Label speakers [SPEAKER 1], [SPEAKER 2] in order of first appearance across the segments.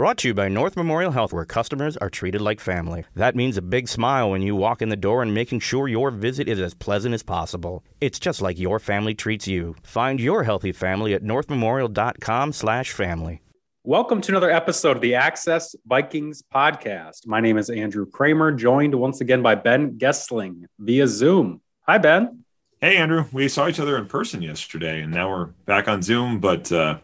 [SPEAKER 1] Brought to you by North Memorial Health, where customers are treated like family. That means a big smile when you walk in the door and making sure your visit is as pleasant as possible. It's just like your family treats you. Find your healthy family at northmemorial.com/family.
[SPEAKER 2] Welcome to another episode of the Access Vikings podcast. My name is Andrew Krammer, joined once again by Ben Goessling via Zoom. Hi, Ben.
[SPEAKER 3] Hey, Andrew. We saw each other in person yesterday, and now we're back on Zoom. But uh,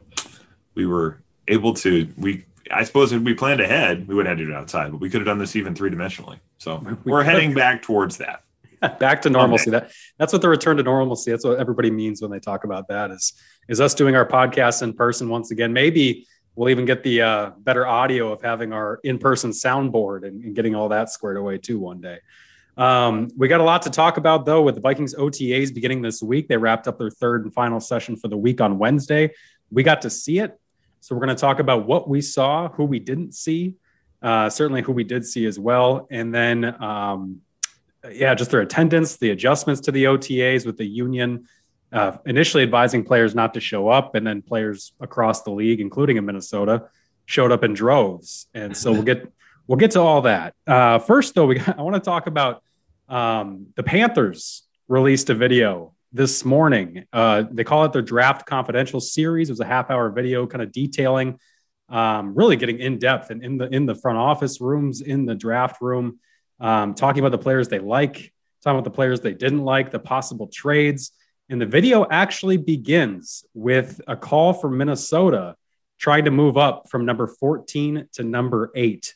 [SPEAKER 3] we were able to. We I suppose if we planned ahead, we would have had to do it outside, but we could have done this even three dimensionally. So we are heading back towards that.
[SPEAKER 2] back to normalcy. That that's what the return to normalcy. That's what everybody means when they talk about that. Is is us doing our podcast in person once again? Maybe we'll even get the uh, better audio of having our in person soundboard and, and getting all that squared away too one day. Um, we got a lot to talk about though with the Vikings OTAs beginning this week. They wrapped up their third and final session for the week on Wednesday. We got to see it. So we're going to talk about what we saw, who we didn't see, uh, certainly who we did see as well. And then, um, yeah, just their attendance, the adjustments to the OTAs with the union uh, initially advising players not to show up. And then players across the league, including in Minnesota, showed up in droves. And so we'll get, we'll get to all that. Uh, first, though, we I want to talk about um, the Panthers released a video this morning. Uh, they call it their draft confidential series. It was a half hour video kind of detailing, um, really getting in depth and in the in the front office rooms, in the draft room, um, talking about the players they like, talking about the players they didn't like, the possible trades. And the video actually begins with a call from Minnesota trying to move up from number 14 to number eight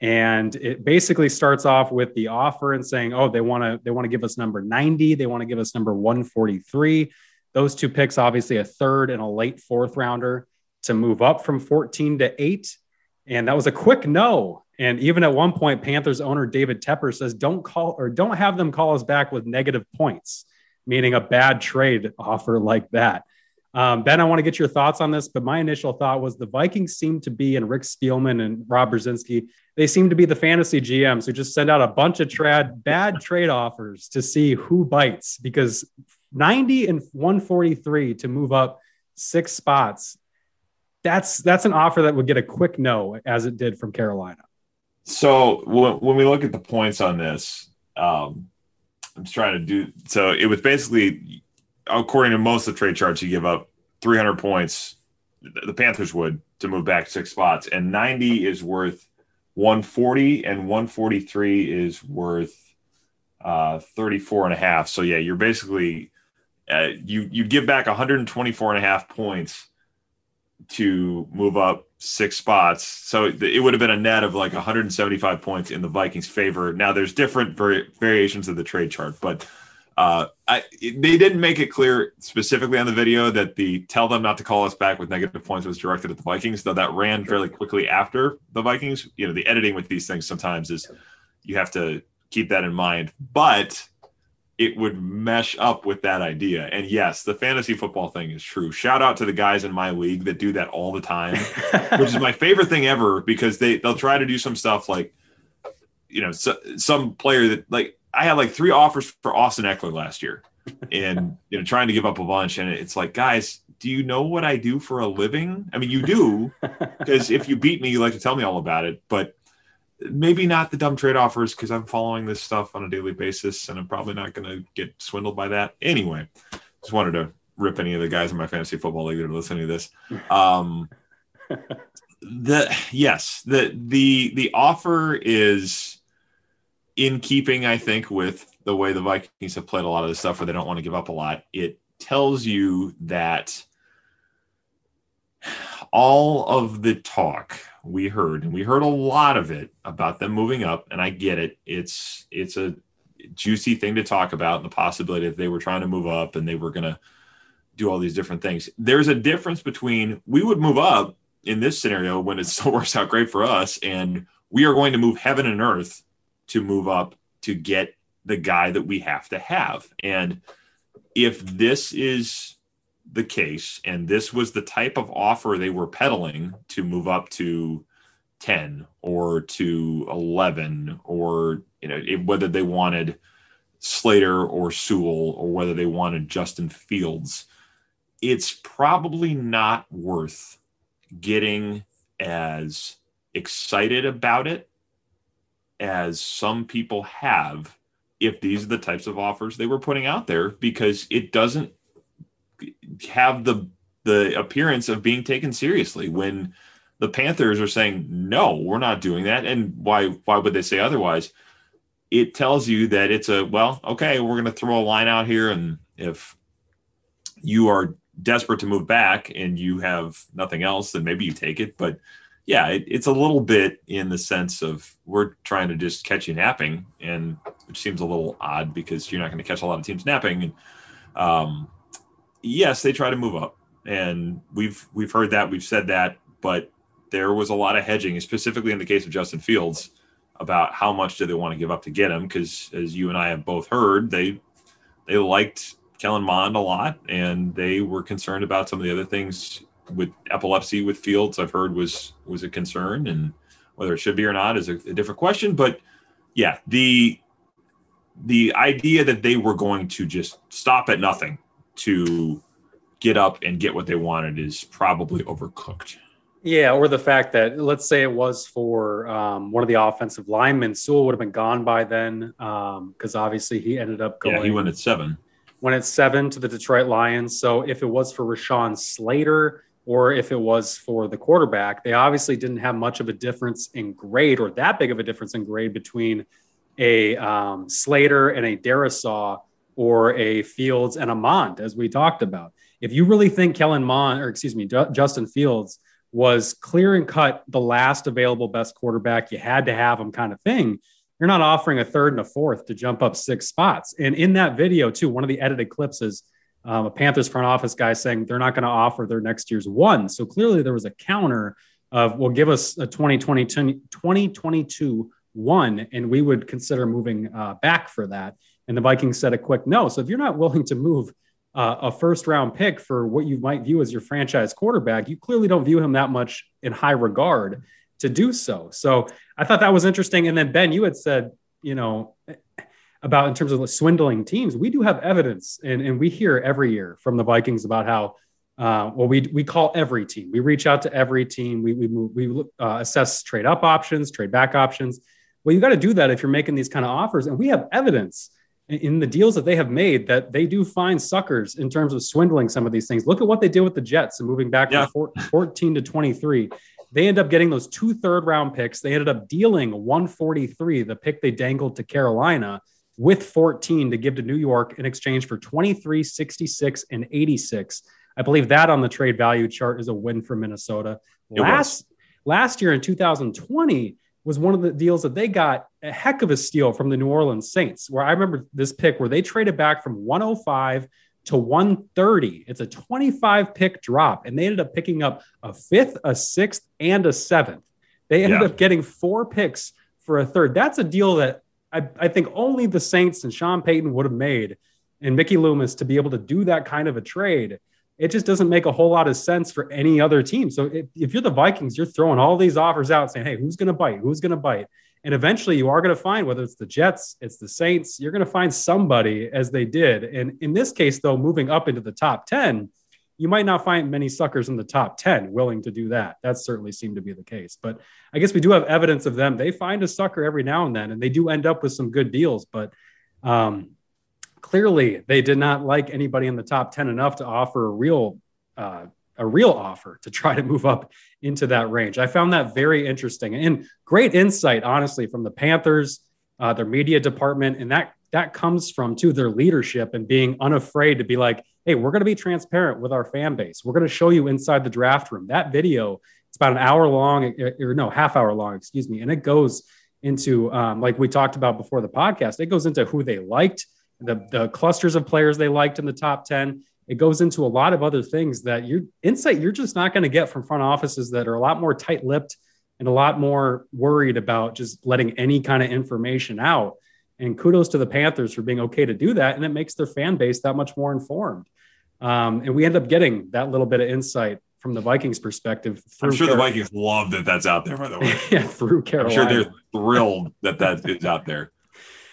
[SPEAKER 2] and it basically starts off with the offer and saying oh they want to they want to give us number 90 they want to give us number 143 those two picks obviously a third and a late fourth rounder to move up from 14 to 8 and that was a quick no. And even at one point panthers owner david tepper says don't call or don't have them call us back with negative points meaning a bad trade offer like that um, ben, I want to get your thoughts on this, but my initial thought was the Vikings seem to be, and Rick Spielman and Rob Brzezinski, they seem to be the fantasy GMs who just send out a bunch of trad bad trade offers to see who bites because 90 and 143 to move up six spots. That's that's an offer that would get a quick no, as it did from Carolina.
[SPEAKER 3] So when, we look at the points on this, um, I'm trying to do so. It was basically according to most of the trade charts, you give up 300 points. The Panthers would to move back six spots, and 90 is worth 140, and 143 is worth uh, 34 and a half. So yeah, you're basically uh, you you give back 124 and a half points to move up six spots. So it would have been a net of like 175 points in the Vikings' favor. Now there's different vari- variations of the trade chart, but uh, I, they didn't make it clear specifically on the video that the tell them not to call us back with negative points was directed at the Vikings, though that ran fairly quickly after the Vikings. You know, the editing with these things sometimes is you have to keep that in mind, but it would mesh up with that idea. And yes, the fantasy football thing is true. Shout out to the guys in my league that do that all the time, which is my favorite thing ever because they they'll try to do some stuff like you know so, some player that like I had like three offers for Austin Ekeler last year, and you know, trying to give up a bunch. And it's like, guys, do you know what I do for a living? I mean, you do, because if you beat me, you like to tell me all about it. But maybe not the dumb trade offers because I'm following this stuff on a daily basis, and I'm probably not going to get swindled by that. Anyway, just wanted to rip any of the guys in my fantasy football league that are listening to this. Um, the yes, the the the offer is in keeping, I think, with the way the Vikings have played a lot of this stuff where they don't want to give up a lot, it tells you that all of the talk we heard, and we heard a lot of it about them moving up, and I get it. It's it's a juicy thing to talk about, and the possibility that they were trying to move up and they were going to do all these different things. There's a difference between we would move up in this scenario when it still works out great for us, and we are going to move heaven and earth to move up to get the guy that we have to have. And if this is the case, and this was the type of offer they were peddling to move up to 10 or to 11, or you know, whether they wanted Slater or Sewell, or whether they wanted Justin Fields, it's probably not worth getting as excited about it as some people have if these are the types of offers they were putting out there because it doesn't have the the appearance of being taken seriously when the Panthers are saying no, we're not doing that and why why would they say otherwise? It tells you that it's a well, okay, we're going to throw a line out here and if you are desperate to move back and you have nothing else, then maybe you take it. But yeah, it, it's a little bit in the sense of we're trying to just catch you napping, and which seems a little odd because you're not going to catch a lot of teams napping. And um, yes, they try to move up, and we've we've heard that, we've said that, but there was a lot of hedging, specifically in the case of Justin Fields, about how much do they want to give up to get him? Because as you and I have both heard, they they liked Kellen Mond a lot, and they were concerned about some of the other things with epilepsy with Fields. I've heard was was a concern, and whether it should be or not is a, a different question. But yeah, the the idea that they were going to just stop at nothing to get up and get what they wanted is probably overcooked.
[SPEAKER 2] Yeah, or the fact that let's say it was for um, one of the offensive linemen, Sewell would have been gone by then because um, obviously he ended up going.
[SPEAKER 3] Yeah, he went at seven
[SPEAKER 2] went at seven to the Detroit Lions. So if it was for Rashawn Slater or if it was for the quarterback, they obviously didn't have much of a difference in grade or that big of a difference in grade between a um, Slater and a Darrisaw or a Fields and a Mond, as we talked about. If you really think Kellen Mond, or excuse me, Justin Fields was clear and cut the last available best quarterback, you had to have him kind of thing you're not offering a third and a fourth to jump up six spots. And in that video, too, one of the edited clips is um, a Panthers front office guy saying they're not going to offer their next year's one. So clearly there was a counter of, well, give us a 2022, 2022 one, and we would consider moving uh, back for that. And the Vikings said a quick no. So if you're not willing to move uh, a first round pick for what you might view as your franchise quarterback, you clearly don't view him that much in high regard to do so. So I thought that was interesting. And then Ben, you had said, you know, about in terms of swindling teams, we do have evidence, and, and we hear every year from the Vikings about how. Uh, well, we we call every team. We reach out to every team. We we we uh, assess trade up options, trade back options. Well, you got to do that if you're making these kind of offers, and we have evidence in the deals that they have made that they do find suckers in terms of swindling some of these things. Look at what they did with the Jets and moving back yeah. from 14 to 23. They end up getting those two third round picks. They ended up dealing 143, the pick they dangled to Carolina, with 14 to give to New York in exchange for 23, 66, and 86. I believe that on the trade value chart is a win for Minnesota. It last was. last year in 2020 was one of the deals that they got a heck of a steal from the New Orleans Saints, where I remember this pick where they traded back from 105 to 130. It's a 25 pick drop, and they ended up picking up a fifth, a sixth, and a seventh. They ended yeah. up getting four picks for a third. That's a deal that I, I think only the Saints and Sean Payton would have made, and Mickey Loomis to be able to do that kind of a trade. It just doesn't make a whole lot of sense for any other team. So if, if you're the Vikings, you're throwing all these offers out saying, hey, who's going to bite? Who's going to bite? And eventually you are going to find whether it's the Jets, it's the Saints, you're going to find somebody as they did. And in this case, though, moving up into the top 10, you might not find many suckers in the top 10 willing to do that. That certainly seemed to be the case. But I guess we do have evidence of them. They find a sucker every now and then, and they do end up with some good deals. But um, clearly, they did not like anybody in the top 10 enough to offer a real uh, a real offer to try to move up into that range. I found that very interesting and great insight, honestly, from the Panthers, uh, their media department, and that that comes from to their leadership and being unafraid to be like, hey, we're going to be transparent with our fan base. We're going to show you inside the draft room. That video, it's about an hour long, or no, half hour long, excuse me, and it goes into um, like we talked about before the podcast. It goes into who they liked, the the clusters of players they liked in the top ten it goes into a lot of other things that you insight you're just not going to get from front offices that are a lot more tight-lipped and a lot more worried about just letting any kind of information out. And kudos to the Panthers for being okay to do that, and it makes their fan base that much more informed. Um, and we end up getting that little bit of insight from the Vikings' perspective.
[SPEAKER 3] I'm sure Carolina. the Vikings love that that's out there. By the way,
[SPEAKER 2] yeah, through Carolina,
[SPEAKER 3] I'm sure they're thrilled that that is out there.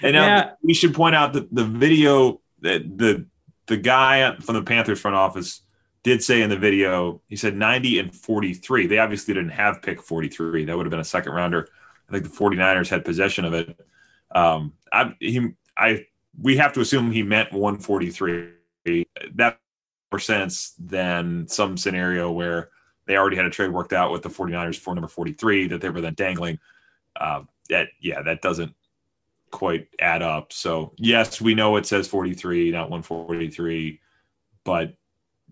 [SPEAKER 3] And now yeah. we should point out that the video that the the guy from the Panthers front office did say in the video, he said 90 and 43. They obviously didn't have pick 43. That would have been a second rounder. I think the 49ers had possession of it. Um, I, he, I, we have to assume he meant 143. That more sense than some scenario where they already had a trade worked out with the 49ers for number 43 that they were then dangling. Uh, that, yeah, that doesn't quite add up. So, yes, we know it says 43, not 143, but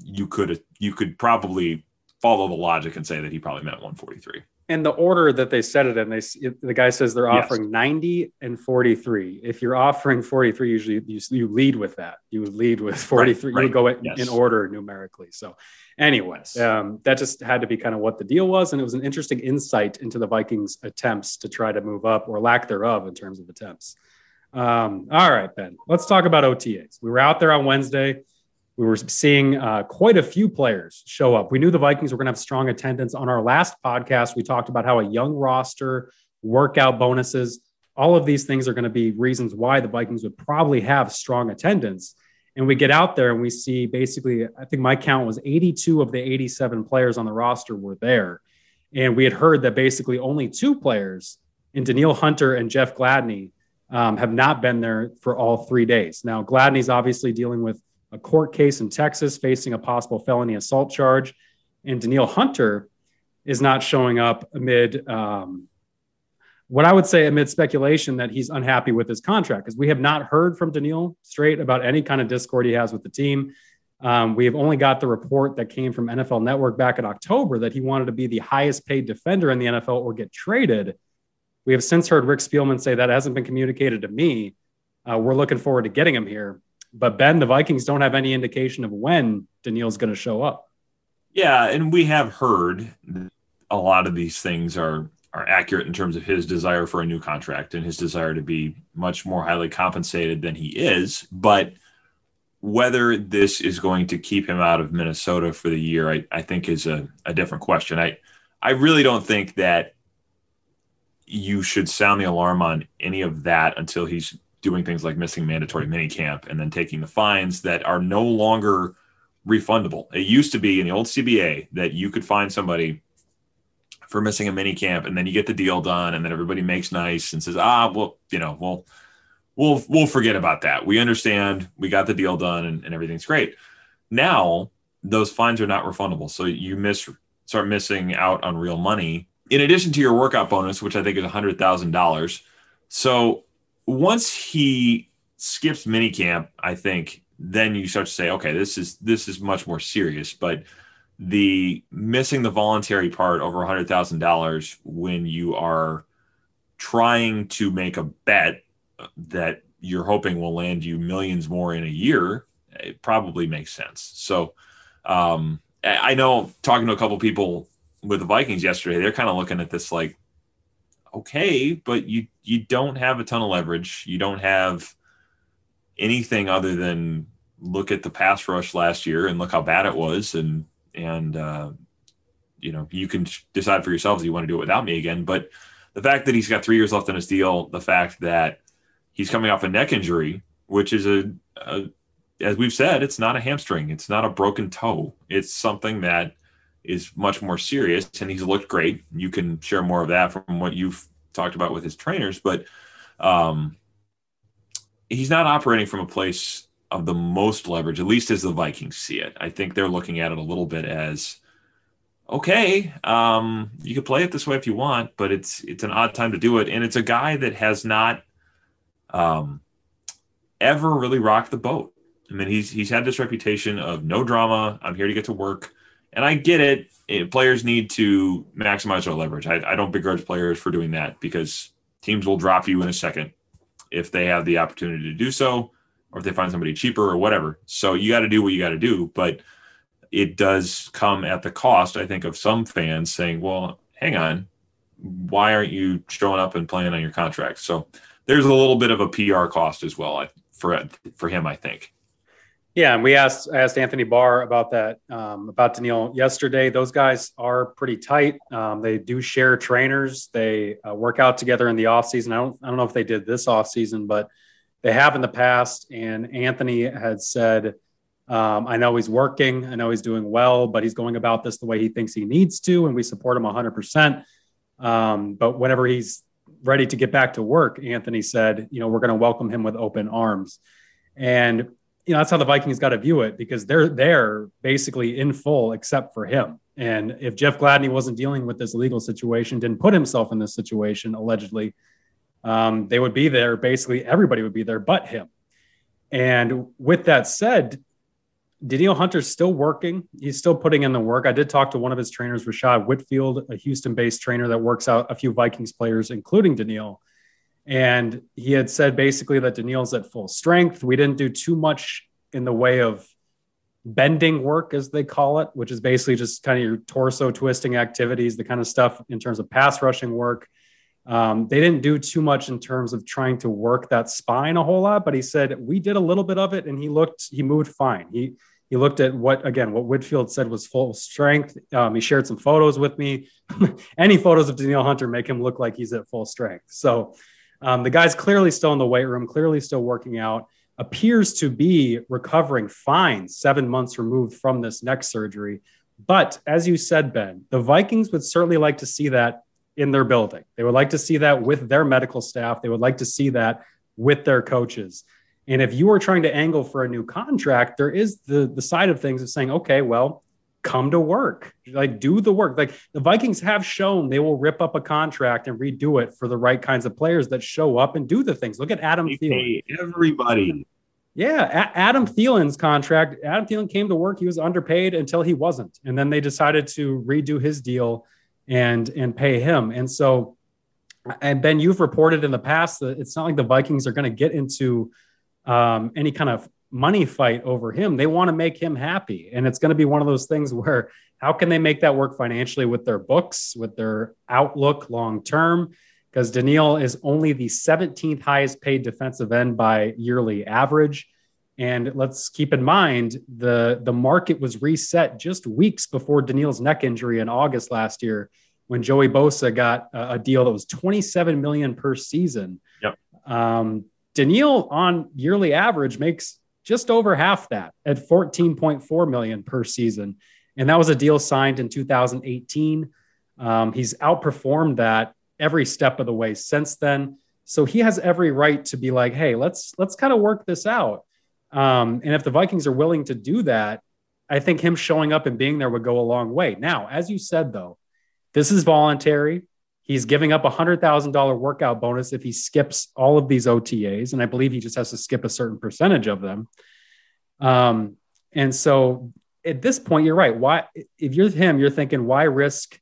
[SPEAKER 3] you could you could probably follow the logic and say that he probably meant 143
[SPEAKER 2] and the order that they set it in, they the guy says they're offering yes. 90 and 43. If you're offering 43, usually you, you lead with that. You would lead with 43. Right, right. You go in, yes. in, order numerically. So, anyways, um, that just had to be kind of what the deal was, and it was an interesting insight into the Vikings' attempts to try to move up or lack thereof in terms of attempts. Um, all right, Ben, let's talk about OTAs. We were out there on Wednesday we were seeing uh, quite a few players show up. We knew the Vikings were going to have strong attendance. On our last podcast, we talked about how a young roster, workout bonuses, all of these things are going to be reasons why the Vikings would probably have strong attendance. And we get out there and we see basically, I think my count was 82 of the 87 players on the roster were there. And we had heard that basically only two players in Danielle Hunter and Jeff Gladney um, have not been there for all three days. Now, Gladney's obviously dealing with a court case in Texas facing a possible felony assault charge. And Danielle Hunter is not showing up amid um, what I would say amid speculation that he's unhappy with his contract because we have not heard from Danielle straight about any kind of discord he has with the team. Um, we have only got the report that came from NFL Network back in October that he wanted to be the highest paid defender in the NFL or get traded. We have since heard Rick Spielman say that hasn't been communicated to me. Uh, we're looking forward to getting him here. But Ben, the Vikings don't have any indication of when Danielle's going to show up.
[SPEAKER 3] Yeah, and we have heard a lot of these things are are accurate in terms of his desire for a new contract and his desire to be much more highly compensated than he is. But whether this is going to keep him out of Minnesota for the year, I, I think is a, a different question. I I really don't think that you should sound the alarm on any of that until he's doing things like missing mandatory minicamp and then taking the fines that are no longer refundable. It used to be in the old CBA that you could find somebody for missing a minicamp and then you get the deal done and then everybody makes nice and says, ah, well, you know, well, we'll we'll forget about that. We understand, we got the deal done and, and everything's great. Now those fines are not refundable. So you miss start missing out on real money in addition to your workout bonus, which I think is hundred thousand dollars. So once he skips minicamp, I think then you start to say, okay, this is this is much more serious. But the missing the voluntary part over a hundred thousand dollars when you are trying to make a bet that you're hoping will land you millions more in a year, it probably makes sense. So um, I know talking to a couple people with the Vikings yesterday, they're kind of looking at this like, okay, but you you don't have a ton of leverage. You don't have anything other than look at the pass rush last year and look how bad it was, and and uh, you know you can decide for yourselves you want to do it without me again. But the fact that he's got three years left on his deal, the fact that he's coming off a neck injury, which is a, a as we've said, it's not a hamstring, it's not a broken toe, it's something that is much more serious, and he's looked great. You can share more of that from what you've talked about with his trainers, but um, he's not operating from a place of the most leverage, at least as the Vikings see it. I think they're looking at it a little bit as okay, um, you can play it this way if you want, but it's it's an odd time to do it, and it's a guy that has not um, ever really rocked the boat. I mean, he's he's had this reputation of no drama. I'm here to get to work. And I get it. it players need to maximize their leverage. I, I don't begrudge players for doing that because teams will drop you in a second if they have the opportunity to do so or if they find somebody cheaper or whatever. So you got to do what you got to do. But it does come at the cost, I think, of some fans saying, well, hang on, why aren't you showing up and playing on your contract? So there's a little bit of a PR cost as well for for him, I think.
[SPEAKER 2] Yeah, and we asked asked Anthony Barr about that um, about Danielle yesterday. Those guys are pretty tight. Um, they do share trainers. They uh, work out together in the off season. I don't I don't know if they did this off season, but they have in the past. And Anthony had said Um, I know he's working. I know he's doing well, but he's going about this the way he thinks he needs to, and we support him 100%. Um, but whenever he's ready to get back to work, Anthony said, you know, we're going to welcome him with open arms. And, you know, that's how the Vikings got to view it because they're there basically in full except for him. And if Jeff Gladney wasn't dealing with this legal situation, didn't put himself in this situation, allegedly, um, they would be there. Basically, everybody would be there but him. And with that said, Danielle Hunter's still working. He's still putting in the work. I did talk to one of his trainers, Rashad Whitfield, a Houston based trainer that works out a few Vikings players, including Danielle. And he had said basically that Danielle's at full strength. We didn't do too much in the way of bending work, as they call it, which is basically just kind of your torso twisting activities, the kind of stuff in terms of pass rushing work. Um, they didn't do too much in terms of trying to work that spine a whole lot, but he said we did a little bit of it, and he looked he moved fine. He he looked at what again what Whitfield said was full strength. Um, he shared some photos with me. Any photos of Danielle Hunter make him look like he's at full strength. So um, the guy's clearly still in the weight room, clearly still working out. Appears to be recovering fine, seven months removed from this neck surgery. But as you said, Ben, the Vikings would certainly like to see that in their building. They would like to see that with their medical staff. They would like to see that with their coaches. And if you are trying to angle for a new contract, there is the the side of things of saying, okay, well, come to work, like do the work. Like the Vikings have shown they will rip up a contract and redo it for the right kinds of players that show up and do the things. Look at Adam they Thielen.
[SPEAKER 3] Everybody.
[SPEAKER 2] Yeah, a- Adam Thielen's contract. Adam Thielen came to work. He was underpaid until he wasn't, and then they decided to redo his deal and and pay him. And so, and Ben, you've reported in the past that it's not like the Vikings are going to get into um, any kind of money fight over him. They want to make him happy, and it's going to be one of those things where how can they make that work financially with their books, with their outlook long term? Because Danielle is only the 17th highest paid defensive end by yearly average. And let's keep in mind the the market was reset just weeks before Danielle's neck injury in August last year, when Joey Bosa got a, a deal that was 27 million per season.
[SPEAKER 3] Yep.
[SPEAKER 2] Um, Danielle on yearly average makes just over half that at 14.4 million per season, and that was a deal signed in 2018. Um, he's outperformed that every step of the way since then. So he has every right to be like, "Hey, let's let's kind of work this out." Um, and if the Vikings are willing to do that, I think him showing up and being there would go a long way. Now, as you said, though, this is voluntary. He's giving up a hundred thousand dollar workout bonus if he skips all of these OTAs, and I believe he just has to skip a certain percentage of them. Um, and so at this point, you're right. Why, if you're him, you're thinking, why risk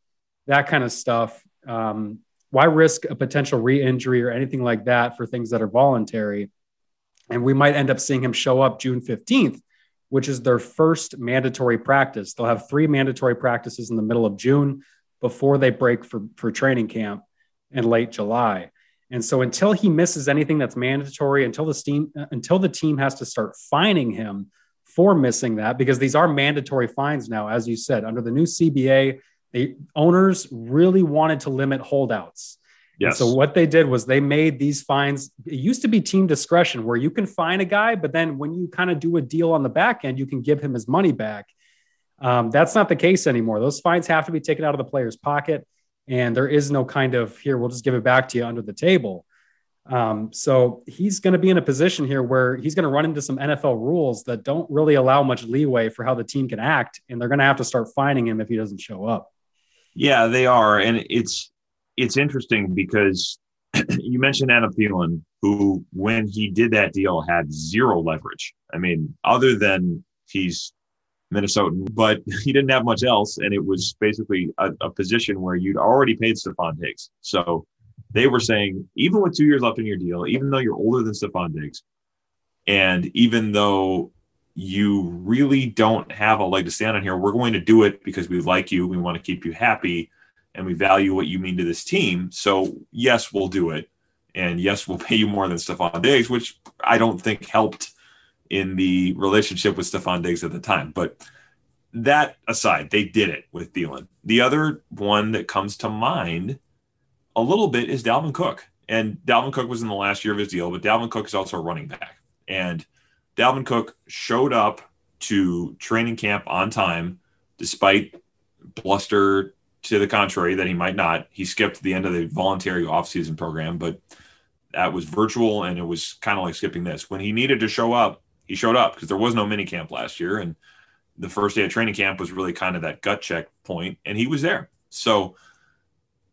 [SPEAKER 2] that kind of stuff? Um, why risk a potential re-injury or anything like that for things that are voluntary? And we might end up seeing him show up June 15th, which is their first mandatory practice. They'll have three mandatory practices in the middle of June before they break for, for training camp in late July. And so until he misses anything that's mandatory, until the team uh, until the team has to start fining him for missing that, because these are mandatory fines now, as you said, under the new CBA, the owners really wanted to limit holdouts. Yes. so what they did was they made these fines. It used to be team discretion where you can fine a guy, but then when you kind of do a deal on the back end, you can give him his money back. Um, that's not the case anymore. Those fines have to be taken out of the player's pocket, and there is no kind of here. We'll just give it back to you under the table. Um, so he's going to be in a position here where he's going to run into some NFL rules that don't really allow much leeway for how the team can act, and they're going to have to start fining him if he doesn't show up.
[SPEAKER 3] Yeah, they are, and it's it's interesting because you mentioned Adam Thielen, who, when he did that deal, had zero leverage. I mean, other than he's Minnesotan, but he didn't have much else. And it was basically a, a position where you'd already paid Stefon Diggs. So they were saying, even with two years left in your deal, even though you're older than Stefon Diggs, and even though you really don't have a leg to stand on here, we're going to do it because we like you. We want to keep you happy and we value what you mean to this team. So yes, we'll do it. And yes, we'll pay you more than Stefon Diggs, which I don't think helped in the relationship with Stefon Diggs at the time. But that aside, they did it with Thielen. The other one that comes to mind a little bit is Dalvin Cook. And Dalvin Cook was in the last year of his deal, but Dalvin Cook is also a running back. And Dalvin Cook showed up to training camp on time, despite bluster to the contrary that he might not. He skipped the end of the voluntary offseason program, but that was virtual and it was kind of like skipping this. When he needed to show up, he showed up because there was no mini camp last year. And the first day of training camp was really kind of that gut check point, and he was there. So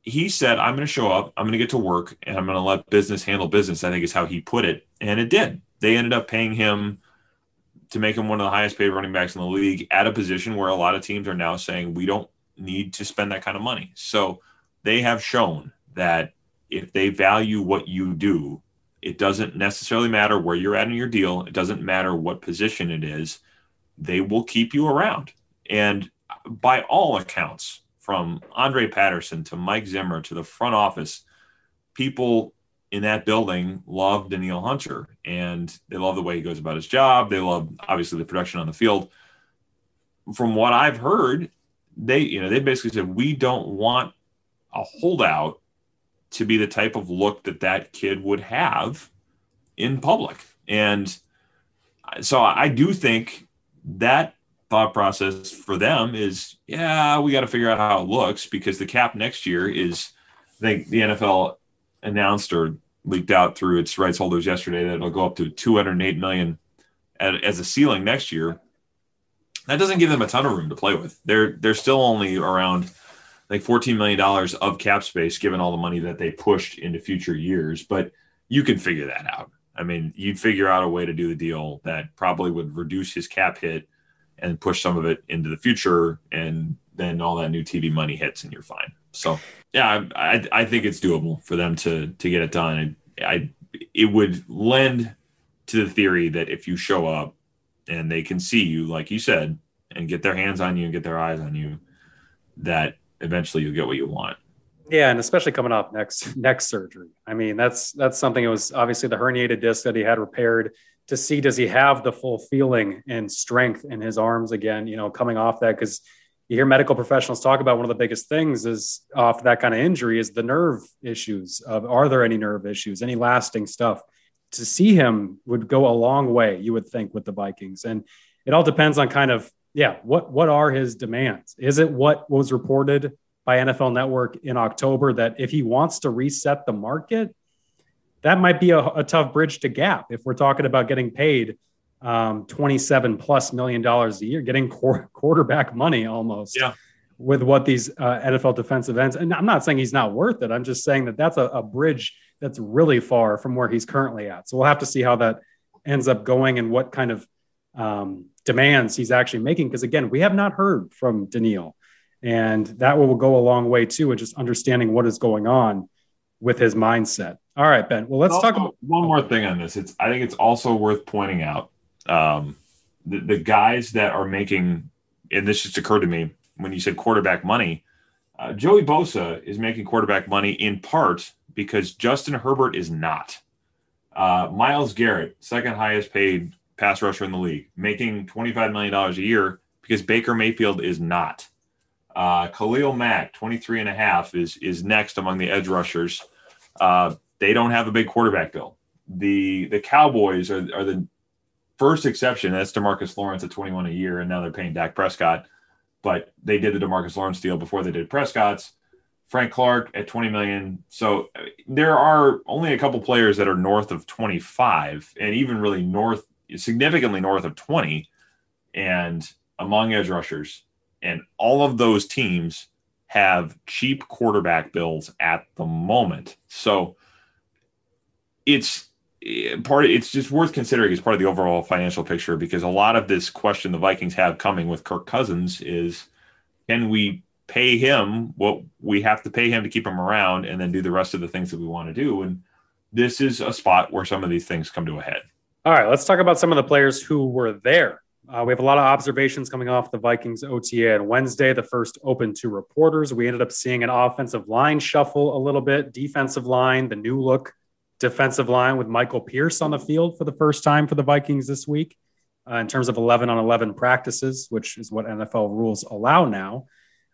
[SPEAKER 3] he said, I'm going to show up, I'm going to get to work, and I'm going to let business handle business. I think is how he put it. And it did. They ended up paying him to make him one of the highest paid running backs in the league at a position where a lot of teams are now saying we don't need to spend that kind of money. So they have shown that if they value what you do, it doesn't necessarily matter where you're at in your deal. It doesn't matter what position it is. They will keep you around. And by all accounts, from Andre Patterson to Mike Zimmer to the front office, people in that building love Danielle Hunter and they love the way he goes about his job. They love obviously the production on the field. From what I've heard, they you know they basically said we don't want a holdout to be the type of look that that kid would have in public. And so I do think that thought process for them is yeah, we got to figure out how it looks because the cap next year is, I think the NFL announced or leaked out through its rights holders yesterday that it'll go up to 208 million as a ceiling next year. That doesn't give them a ton of room to play with. They're they're still only around like 14 million dollars of cap space given all the money that they pushed into future years, but you can figure that out. I mean, you'd figure out a way to do the deal that probably would reduce his cap hit and push some of it into the future and then all that new TV money hits and you're fine. So yeah, I, I, think it's doable for them to to get it done. I, I it would lend to the theory that if you show up and they can see you, like you said, and get their hands on you and get their eyes on you, that eventually you'll get what you want.
[SPEAKER 2] Yeah, and especially coming off next next surgery. I mean, that's that's something. It was obviously the herniated disc that he had repaired to see does he have the full feeling and strength in his arms again, you know, coming off that because you hear medical professionals talk about one of the biggest things is off that kind of injury is the nerve issues of are there any nerve issues, any lasting stuff. To see him would go a long way, you would think, with the Vikings. And it all depends on kind of, yeah, what what are his demands? Is it what was reported by NFL Network in October that if he wants to reset the market, that might be a, a tough bridge to gap if we're talking about getting paid um, 27 plus million dollars a year, getting qu- quarterback money almost.
[SPEAKER 3] Yeah.
[SPEAKER 2] With what these uh, NFL defensive ends, and I'm not saying he's not worth it. I'm just saying that that's a, a bridge that's really far from where he's currently at. So we'll have to see how that ends up going and what kind of um, demands he's actually making. Because again, we have not heard from Danielle, and that will go a long way too, in just understanding what is going on with his mindset. All right, Ben. Well, let's talk about
[SPEAKER 3] one more thing on this. It's I think it's also worth pointing out um, the, the guys that are making, and this just occurred to me when you said quarterback money. Uh, Joey Bosa is making quarterback money in part because Justin Herbert is not. Uh, Myles Garrett, second highest paid pass rusher in the league, making $25 million a year because Baker Mayfield is not. Uh, Khalil Mack, 23 and a half, is, is next among the edge rushers. Uh, they don't have a big quarterback bill. The the Cowboys are, are the first exception. That's Demarcus Lawrence at 21 a year, and now they're paying Dak Prescott. But they did the Demarcus Lawrence deal before they did Prescott's. Frank Clark at 20 million. So there are only a couple players that are north of 25, and even really north, significantly north of 20, and among edge rushers. And all of those teams have cheap quarterback bills at the moment. So it's eh, part of, it's just worth considering as part of the overall financial picture because a lot of this question the Vikings have coming with Kirk Cousins is can we pay him what we have to pay him to keep him around and then do the rest of the things that we want to do and this is a spot where some of these things come to a head.
[SPEAKER 2] All right, let's talk about some of the players who were there uh, we have a lot of observations coming off the Vikings OTA on Wednesday, the first open to reporters. We ended up seeing an offensive line shuffle a little bit, defensive line, the new look defensive line with Michael Pierce on the field for the first time for the Vikings this week uh, in terms of 11 on 11 practices, which is what NFL rules allow now.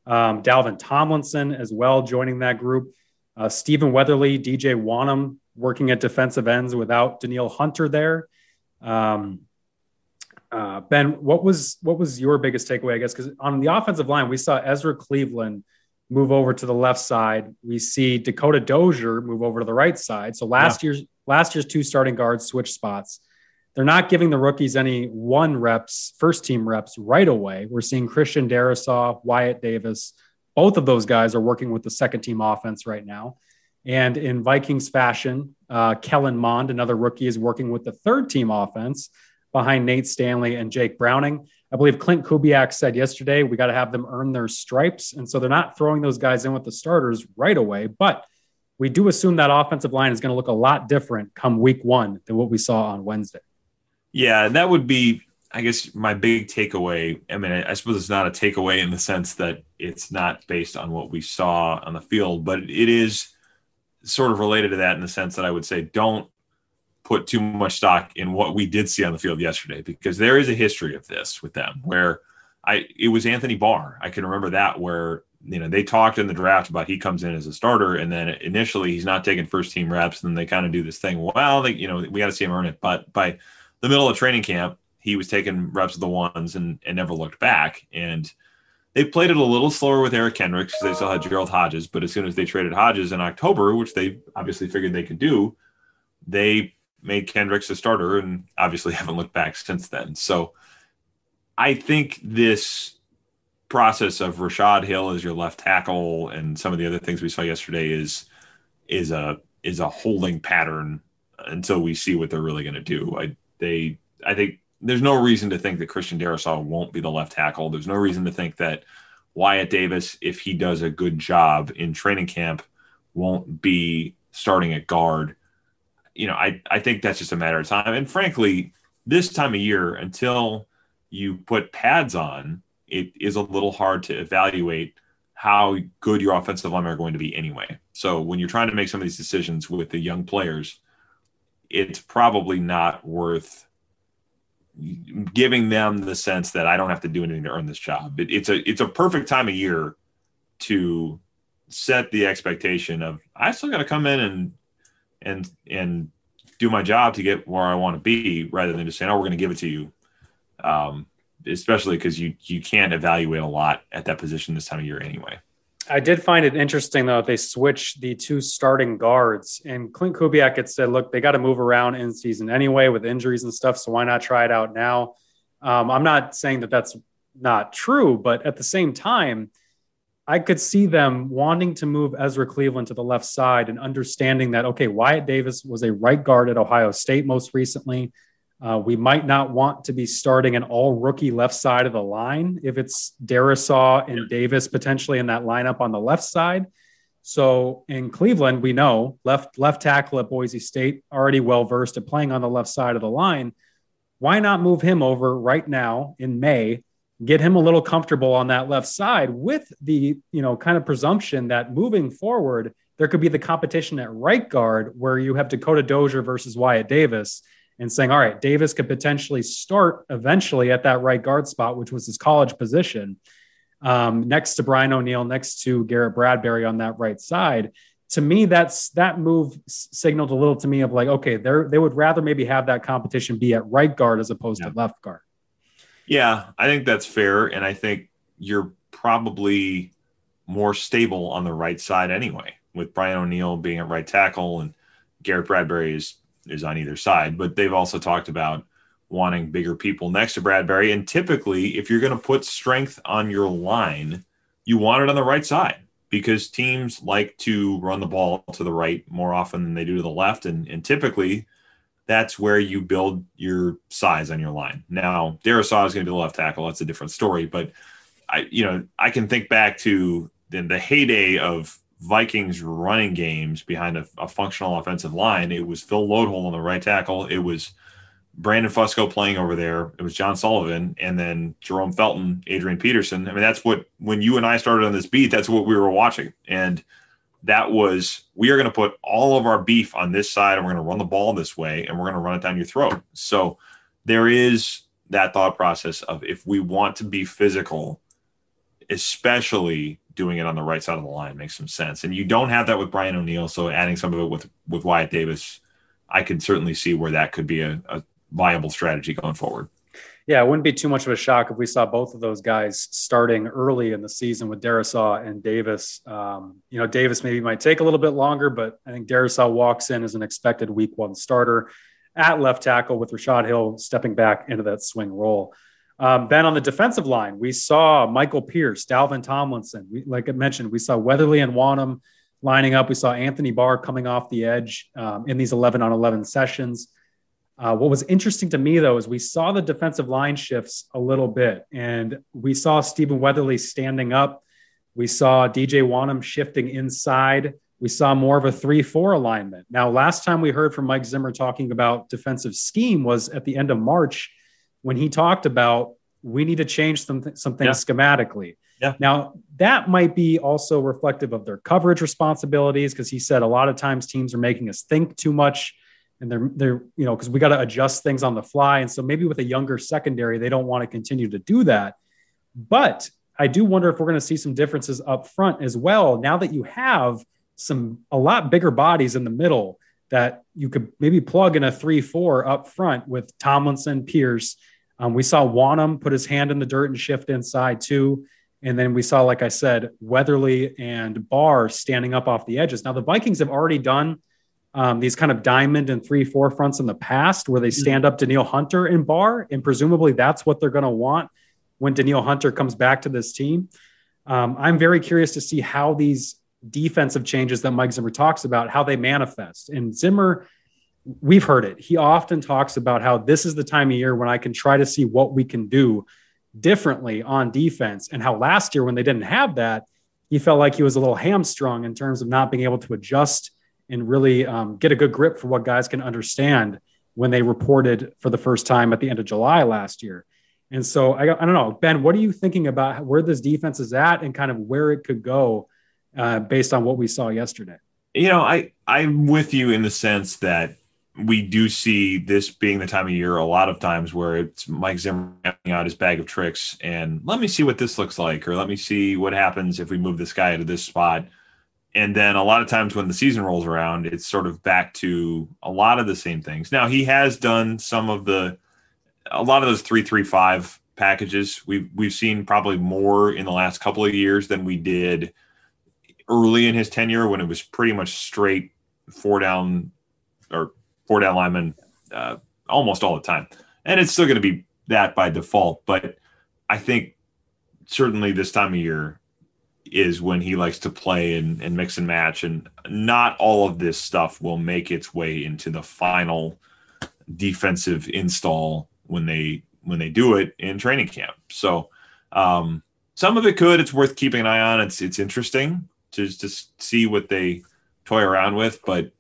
[SPEAKER 2] Um, Dalvin Tomlinson as well joining that group. Uh, Stephen Weatherly, DJ Wonnum working at defensive ends without Danielle Hunter there. Um, Uh, ben, what was what was your biggest takeaway? I guess because on the offensive line, we saw Ezra Cleveland move over to the left side. We see Dakota Dozier move over to the right side. So last yeah. year's last year's two starting guards switch spots. They're not giving the rookies any one reps, first team reps right away. We're seeing Christian Darrisaw, Wyatt Davis. Both of those guys are working with the second team offense right now. And in Vikings fashion, uh, Kellen Mond, another rookie, is working with the third team offense behind Nate Stanley and Jake Browning. I believe Clint Kubiak said yesterday we got to have them earn their stripes. And so they're not throwing those guys in with the starters right away. But we do assume that offensive line is going to look a lot different come week one than what we saw on Wednesday.
[SPEAKER 3] Yeah, that would be, I guess, my big takeaway. I mean, I, suppose it's not a takeaway in the sense that it's not based on what we saw on the field, but it is sort of related to that in the sense that I would say don't put too much stock in what we did see on the field yesterday because there is a history of this with them where I it was Anthony Barr. I can remember that where you know they talked in the draft about he comes in as a starter and then initially he's not taking first team reps and they kind of do this thing well they you know we got to see him earn it but by the middle of training camp, he was taking reps of the ones and, and never looked back. And they played it a little slower with Eric Kendricks because they still had Gerald Hodges. But as soon as they traded Hodges in October, which they obviously figured they could do, they made Kendricks a starter and obviously haven't looked back since then. So I think this process of Rashad Hill as your left tackle and some of the other things we saw yesterday is is a is a holding pattern until we see what they're really going to do. I they, I think there's no reason to think that Christian Darrisaw won't be the left tackle. There's no reason to think that Wyatt Davis, if he does a good job in training camp, won't be starting at guard. You know, I, I think that's just a matter of time. And frankly, this time of year, until you put pads on, it is a little hard to evaluate how good your offensive linemen are going to be anyway. So when you're trying to make some of these decisions with the young players, it's probably not worth giving them the sense that I don't have to do anything to earn this job. It, it's a it's a perfect time of year to set the expectation of I still got to come in and and and do my job to get where I want to be, rather than just saying, "Oh, we're going to give it to you." Um, especially because you you can't evaluate a lot at that position this time of year anyway.
[SPEAKER 2] I did find it interesting though they switched the two starting guards, and Clint Kubiak had said, "Look, they got to move around in season anyway with injuries and stuff, so why not try it out now?" Um, I'm not saying that that's not true, but at the same time, I could see them wanting to move Ezra Cleveland to the left side and understanding that okay, Wyatt Davis was a right guard at Ohio State most recently. Uh, we might not want to be starting an all rookie left side of the line if it's Darrisaw and Davis potentially in that lineup on the left side. So in Cleveland, we know left left tackle at Boise State already well versed at playing on the left side of the line. Why not move him over right now in May? Get him a little comfortable on that left side with the you know kind of presumption that moving forward there could be the competition at right guard where you have Dakota Dozier versus Wyatt Davis and saying, all right, Davis could potentially start eventually at that right guard spot, which was his college position, um, next to Brian O'Neill, next to Garrett Bradbury on that right side. To me, that's that move signaled a little to me of like, okay, they they would rather maybe have that competition be at right guard as opposed yeah. to left guard.
[SPEAKER 3] Yeah, I think that's fair, and I think you're probably more stable on the right side anyway, with Brian O'Neill being at right tackle and Garrett Bradbury is is on either side, but they've also talked about wanting bigger people next to Bradbury. And typically, if you're going to put strength on your line, you want it on the right side because teams like to run the ball to the right more often than they do to the left. And, and typically, that's where you build your size on your line. Now, Darrisaw is going to be the left tackle. That's a different story. But I, you know, I can think back to the, the heyday of Vikings running games behind a, a, functional offensive line. It was Phil Loadholt on the right tackle. It was Brandon Fusco playing over there. It was John Sullivan, and then Jerome Felton, Adrian Peterson. I mean, that's what when you and I started on this beat, that's what we were watching, and that was we are going to put all of our beef on this side, and we're going to run the ball this way, and we're going to run it down your throat. So there is that thought process of if we want to be physical, especially doing it on the right side of the line makes some sense. And you don't have that with Brian O'Neill, so adding some of it with with Wyatt Davis, I can certainly see where that could be a, a viable strategy going forward.
[SPEAKER 2] Yeah, it wouldn't be too much of a shock if we saw both of those guys starting early in the season with Darrisaw and Davis. Um, you know, Davis maybe might take a little bit longer, but I think Darrisaw walks in as an expected week one starter at left tackle with Rashad Hill stepping back into that swing role. Um, then on the defensive line, we saw Michael Pierce, Dalvin Tomlinson. We, like I mentioned, we saw Weatherly and Wonnum lining up. We saw Anthony Barr coming off the edge um, in these 11 on 11 sessions. Uh, what was interesting to me, though, is we saw the defensive line shifts a little bit, and we saw Stephen Weatherly standing up. We saw DJ Wonnum shifting inside. We saw more of a 3 4 alignment. Now, last time we heard from Mike Zimmer talking about defensive scheme was at the end of March when he talked about we need to change some, something yeah. schematically.
[SPEAKER 3] Yeah.
[SPEAKER 2] Now, that might be also reflective of their coverage responsibilities because he said a lot of times teams are making us think too much and they're they're you know because we got to adjust things on the fly and so maybe with a younger secondary they don't want to continue to do that but i do wonder if we're going to see some differences up front as well now that you have some a lot bigger bodies in the middle that you could maybe plug in a 3-4 up front with tomlinson pierce um, we saw Wonnum put his hand in the dirt and shift inside too and then we saw like i said weatherly and barr standing up off the edges now the vikings have already done um, these kind of diamond and three four fronts in the past where they mm-hmm. stand up Danielle Hunter and Barr, and presumably that's what they're going to want when Danielle Hunter comes back to this team. Um, I'm very curious to see how these defensive changes that Mike Zimmer talks about how they manifest. And Zimmer, we've heard it. He often talks about how this is the time of year when I can try to see what we can do differently on defense, and how last year when they didn't have that, he felt like he was a little hamstrung in terms of not being able to adjust and really um, get a good grip for what guys can understand when they reported for the first time at the end of July last year. And so I, I don't know, Ben, what are you thinking about where this defense is at and kind of where it could go uh, based on what we saw yesterday?
[SPEAKER 3] You know, I I'm with you in the sense that we do see this being the time of year a lot of times where it's Mike Zimmer out his bag of tricks and let me see what this looks like, or let me see what happens if we move this guy to this spot and then a lot of times when the season rolls around, it's sort of back to a lot of the same things. Now he has done some of the a lot of those three three five packages. We've we've seen probably more in the last couple of years than we did early in his tenure when it was pretty much straight four down or four down linemen uh, almost all the time. And it's still going to be that by default, but I think certainly this time of year is when he likes to play and, and mix and match. And not all of this stuff will make its way into the final defensive install when they when they do it in training camp. So um, some of it could. It's worth keeping an eye on. It's it's interesting to just see what they toy around with, but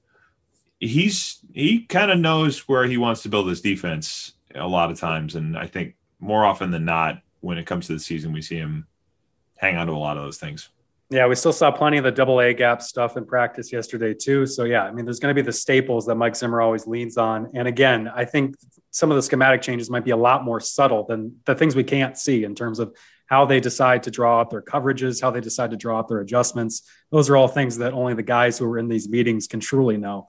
[SPEAKER 3] he's he kind of knows where he wants to build his defense a lot of times, and I think more often than not, when it comes to the season, we see him hang on to a lot of those things.
[SPEAKER 2] Yeah, we still saw plenty of the double A gap stuff in practice yesterday too. So yeah, I mean, there's going to be the staples that Mike Zimmer always leans on. And again, I think some of the schematic changes might be a lot more subtle than the things we can't see in terms of how they decide to draw up their coverages, how they decide to draw up their adjustments. Those are all things that only the guys who are in these meetings can truly know.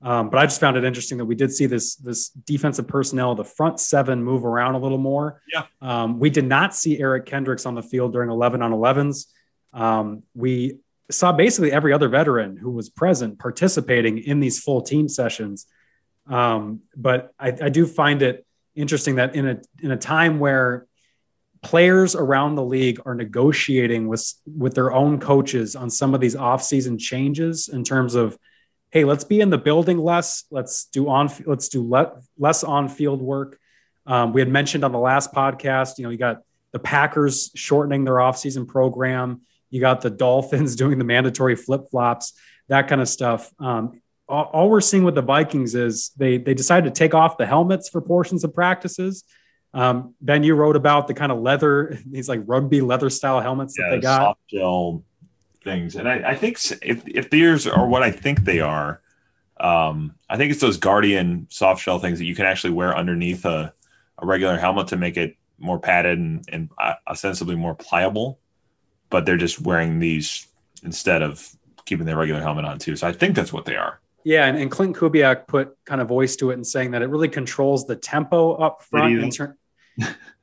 [SPEAKER 2] Um, but I just found it interesting that we did see this this defensive personnel, the front seven, move around a little more.
[SPEAKER 3] Yeah.
[SPEAKER 2] Um, we did not see Eric Kendricks on the field during 11 on 11s. Um, we saw basically every other veteran who was present participating in these full team sessions. Um, but I, I do find it interesting that in a in a time where players around the league are negotiating with with their own coaches on some of these offseason changes in terms of hey, let's be in the building less. Let's do on let's do le- less on field work. Um, we had mentioned on the last podcast, you know, you got the Packers shortening their offseason program. You got the Dolphins doing the mandatory flip flops, that kind of stuff. Um, all, all, we're seeing with the Vikings is they they decided to take off the helmets for portions of practices. Um, ben, you wrote about the kind of leather, these like rugby leather style helmets yeah, that they got.
[SPEAKER 3] Soft gel things. And I, I think if if these are what I think they are, um, I think it's those Guardian soft shell things that you can actually wear underneath a, a regular helmet to make it more padded and, and uh, ostensibly more pliable. But they're just wearing these instead of keeping their regular helmet on too. So I think that's what they are.
[SPEAKER 2] Yeah, and, and Clint Kubiak put kind of voice to it and saying that it really controls the tempo up front. In ter-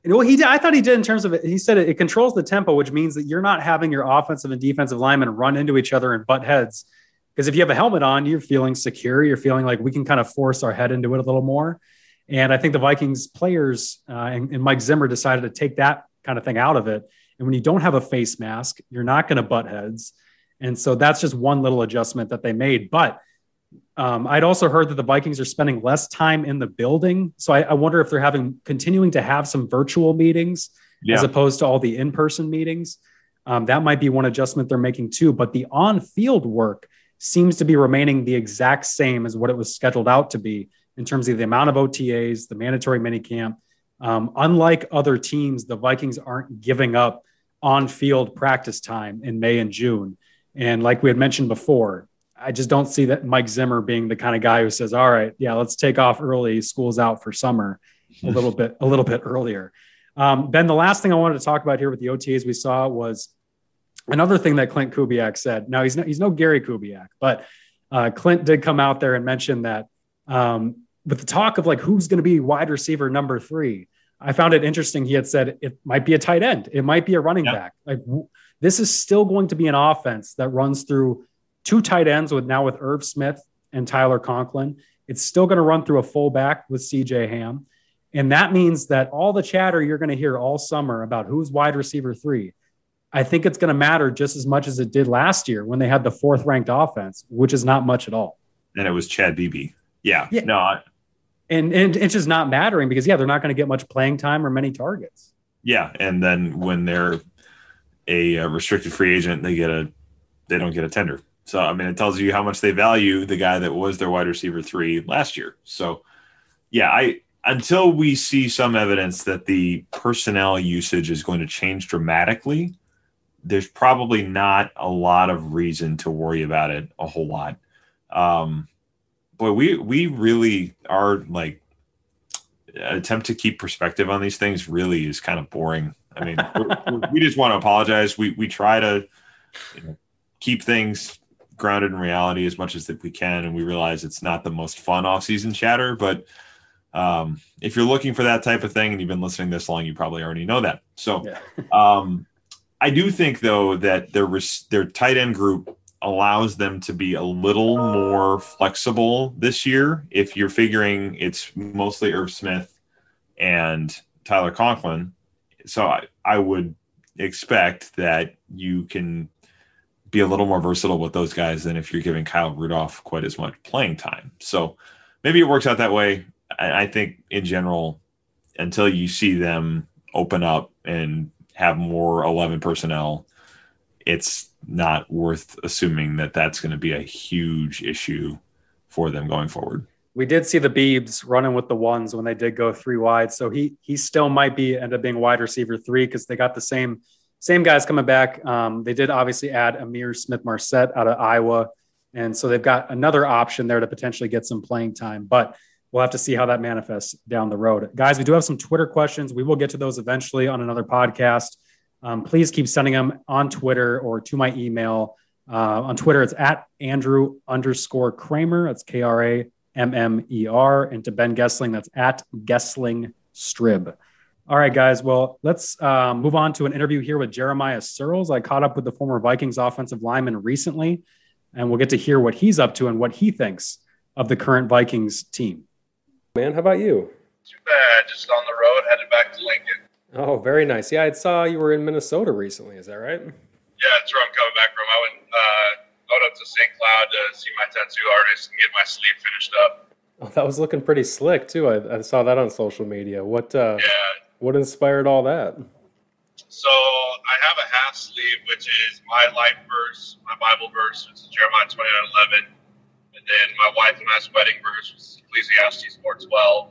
[SPEAKER 2] well, he did, I thought he did in terms of it. He said it, it controls the tempo, which means that you're not having your offensive and defensive linemen run into each other and butt heads. Because if you have a helmet on, you're feeling secure. You're feeling like we can kind of force our head into it a little more. And I think the Vikings players uh, and, and Mike Zimmer decided to take that kind of thing out of it. And when you don't have a face mask, you're not going to butt heads. And so that's just one little adjustment that they made. But um, I'd also heard that the Vikings are spending less time in the building. So I, I wonder if they're having continuing to have some virtual meetings yeah. as opposed to all the in person meetings. Um, that might be one adjustment they're making too. But the on field work seems to be remaining the exact same as what it was scheduled out to be in terms of the amount of OTAs, the mandatory minicamp. Um, unlike other teams, the Vikings aren't giving up on field practice time in May and June. And like we had mentioned before, I just don't see that Mike Zimmer being the kind of guy who says, "All right, yeah, let's take off early. School's out for summer, a little bit, a little bit earlier." Um, ben, the last thing I wanted to talk about here with the OTAs we saw was another thing that Clint Kubiak said. Now he's no, he's no Gary Kubiak, but uh, Clint did come out there and mention that um, with the talk of like who's going to be wide receiver number three, I found it interesting. He had said it might be a tight end, it might be a running back. Like w- this is still going to be an offense that runs through two tight ends with now with Irv Smith and Tyler Conklin. It's still going to run through a fullback with CJ Ham. And that means that all the chatter you're going to hear all summer about who's wide receiver three, I think it's going to matter just as much as it did last year when they had the fourth ranked offense, which is not much at all.
[SPEAKER 3] And it was Chad Beebe. Yeah. yeah. No. I-
[SPEAKER 2] and, and it's just not mattering because, yeah, they're not going to get much playing time or many targets.
[SPEAKER 3] Yeah. And then when they're a, a restricted free agent, they get a, they don't get a tender. So I mean, it tells you how much they value the guy that was their wide receiver three last year. So yeah, I until we see some evidence that the personnel usage is going to change dramatically, there's probably not a lot of reason to worry about it a whole lot. Um, boy, we we really are like attempt to keep perspective on these things really is kind of boring. I mean, we just want to apologize. We we try to you know, keep things grounded in reality as much as that we can, and we realize it's not the most fun off-season chatter. But um, if you're looking for that type of thing, and you've been listening this long, you probably already know that. So, yeah. um, I do think though that their their tight end group allows them to be a little more flexible this year. If you're figuring it's mostly Irv Smith and Tyler Conklin, so I, I would expect that you can be a little more versatile with those guys than if you're giving Kyle Rudolph quite as much playing time. So maybe it works out that way. I, think in general, until you see them open up and have more 11 personnel, it's not worth assuming that that's going to be a huge issue for them going forward.
[SPEAKER 2] We did see the Beebs running with the ones when they did go three wide. So he he still might be end up being wide receiver three because they got the same – same guys coming back. Um, they did obviously add Ihmir Smith Marsette out of Iowa. And so they've got another option there to potentially get some playing time, but we'll have to see how that manifests down the road. Guys, we do have some Twitter questions. We will get to those eventually on another podcast. Um, please keep sending them on Twitter or to my email. Uh, on Twitter, it's at Andrew underscore Krammer. That's K R A M M E R. And to Ben Goessling, that's at Goessling Strib. All right, guys. Well, let's um, move on to an interview here with Jeremiah Sirles. I caught up with the former Vikings offensive lineman recently, and we'll get to hear what he's up to and what he thinks of the current Vikings team. Man, how about you?
[SPEAKER 4] Too bad. Just on the road, headed back to Lincoln.
[SPEAKER 2] Oh, very nice. Yeah, I saw you were in Minnesota recently. Is that right?
[SPEAKER 4] Yeah, that's where I'm coming back from. I went uh, out up to St. Cloud to see my tattoo artist and get my sleeve finished up.
[SPEAKER 2] Oh, that was looking pretty slick too. I, I saw that on social media. What? Uh,
[SPEAKER 4] yeah
[SPEAKER 2] what inspired all that?
[SPEAKER 4] So I have a half sleeve, which is my life verse, my Bible verse, which is Jeremiah 29 11. And then my wife and I's wedding verse, which is Ecclesiastes 4 12.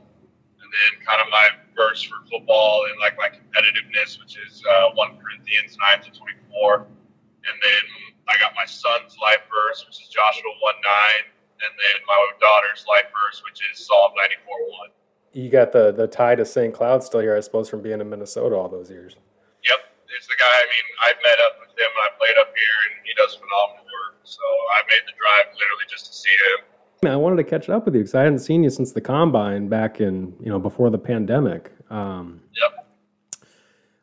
[SPEAKER 4] And then kind of my verse for football and like my competitiveness, which is uh, 1 Corinthians 9 to 24. And then I got my son's life verse, which is Joshua 1 9. And then my daughter's life verse, which is Psalm 94 1
[SPEAKER 2] you got the the tie to St. Cloud still here, I suppose, from being in Minnesota all those years.
[SPEAKER 4] Yep, it's the guy. I mean, I've met up with him. And I played up here, and he does phenomenal work. So I made the drive literally just to see him.
[SPEAKER 2] I wanted to catch up with you because I hadn't seen you since the combine back in you know before the pandemic.
[SPEAKER 5] Um,
[SPEAKER 4] Yep.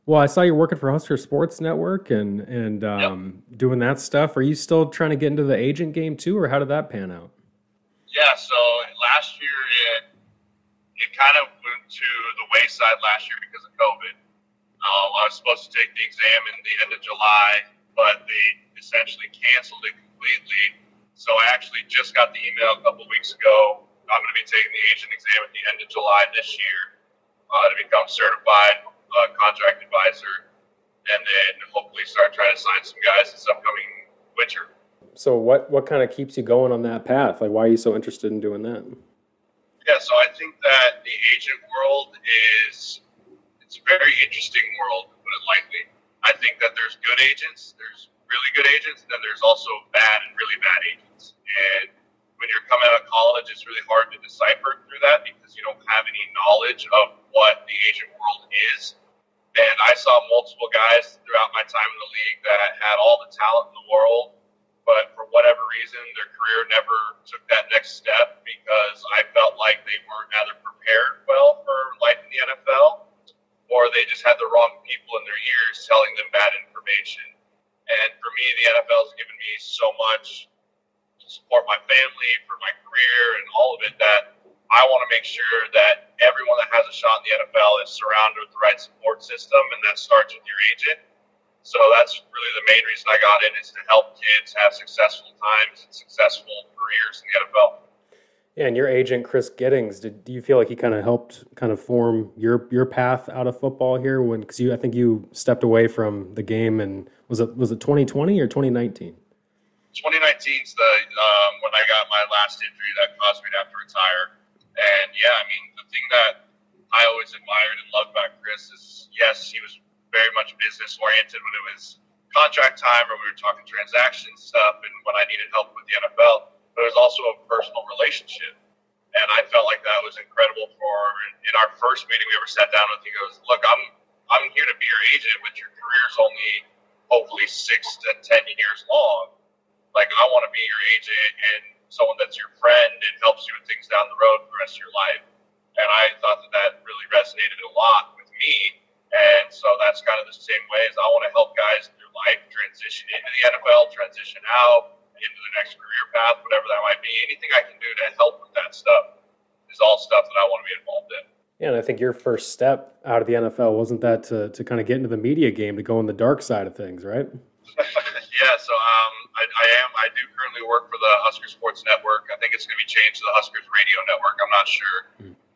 [SPEAKER 5] Well, I saw you're working for Husker Sports Network and and um, doing that stuff. Are you still trying to get into the agent game too, or how did that pan out?
[SPEAKER 4] Yeah, so last year it it kind of went to the wayside last year because of COVID. Um, I was supposed to take the exam in the end of July, but they essentially canceled it completely. So I actually just got the email a couple weeks ago. I'm going to be taking the agent exam at the end of July this year uh, to become certified uh, contract advisor, and then hopefully start trying to sign some guys this upcoming winter.
[SPEAKER 5] So what what kind of keeps you going on that path? Like, why are you so interested in doing that?
[SPEAKER 4] Yeah, so I think that the agent world is it's a very interesting world, to put it lightly. I think that there's good agents, there's really good agents, and then there's also bad and really bad agents. And when you're coming out of college, it's really hard to decipher through that because you don't have any knowledge of what the agent world is. And I saw multiple guys throughout my time in the league that had all the talent in the world, but for whatever reason, their career never took that next step because I felt like they weren't either prepared well for life in the NFL or they just had the wrong people in their ears telling them bad information. And for me, the NFL has given me so much to support my family, for my career, and all of it that I want to make sure that everyone that has a shot in the NFL is surrounded with the right support system, and that starts with your agent. So that's really the main reason I got in is to help kids have successful times and successful careers in the NFL.
[SPEAKER 5] Yeah, and your agent Chris Giddings, did do you feel like he kind of helped kind of form your your path out of football here? When because you, I think you stepped away from the game, and was it was it 2020 or 2019?
[SPEAKER 4] 2019 is the um, when I got my last injury that caused me to have to retire. And yeah, I mean, the thing that I always admired and loved about Chris is yes, he was very much business oriented when it was contract time or we were talking transaction stuff and when I needed help with the NFL, but it was also a personal relationship. And I felt like that was incredible for in our first meeting we ever sat down with he goes, Look, I'm I'm here to be your agent, but your career's only hopefully six to ten years long. Like I want to be your agent and someone that's your friend and helps you with things down the road for the rest of your life. And I thought that that really resonated a lot with me. And so that's kind of the same way as I want to help guys in through life transition into the NFL, transition out into the next career path, whatever that might be. Anything I can do to help with that stuff is all stuff that I want to be involved in.
[SPEAKER 5] Yeah, and I think your first step out of the NFL wasn't that to, to kind of get into the media game, to go on the dark side of things, right?
[SPEAKER 4] yeah, so um, I, I am. I do currently work for the Husker Sports Network. I think it's going to be changed to the Huskers Radio Network. I'm not sure.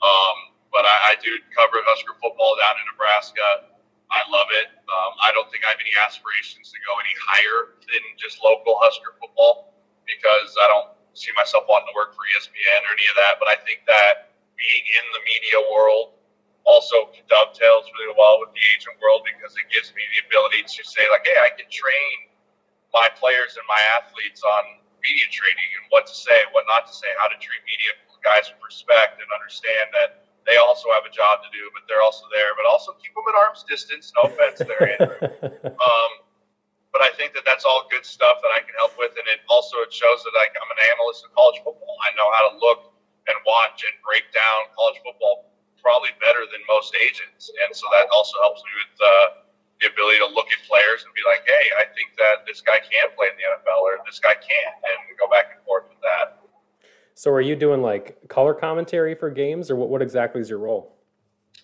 [SPEAKER 4] Um, but I, I do cover Husker football down in Nebraska. I love it. Um, I don't think I have any aspirations to go any higher than just local Husker football because I don't see myself wanting to work for ESPN or any of that. But I think that being in the media world also dovetails really well with the agent world because it gives me the ability to say like, hey, I can train my players and my athletes on media training and what to say, what not to say, how to treat media guys with respect and understand that they also have a job to do, but they're also there. But also keep them at arm's distance. No offense there, Andrew. um, but I think that that's all good stuff that I can help with, and it also it shows that like, I'm an analyst in college football. I know how to look and watch and break down college football probably better than most agents, and so that also helps me with. Uh, the ability to look at players and be like, hey, I think that this guy can play in the NFL or this guy can't, and go back and forth with that.
[SPEAKER 5] So, are you doing like color commentary for games, or what, what exactly is your role?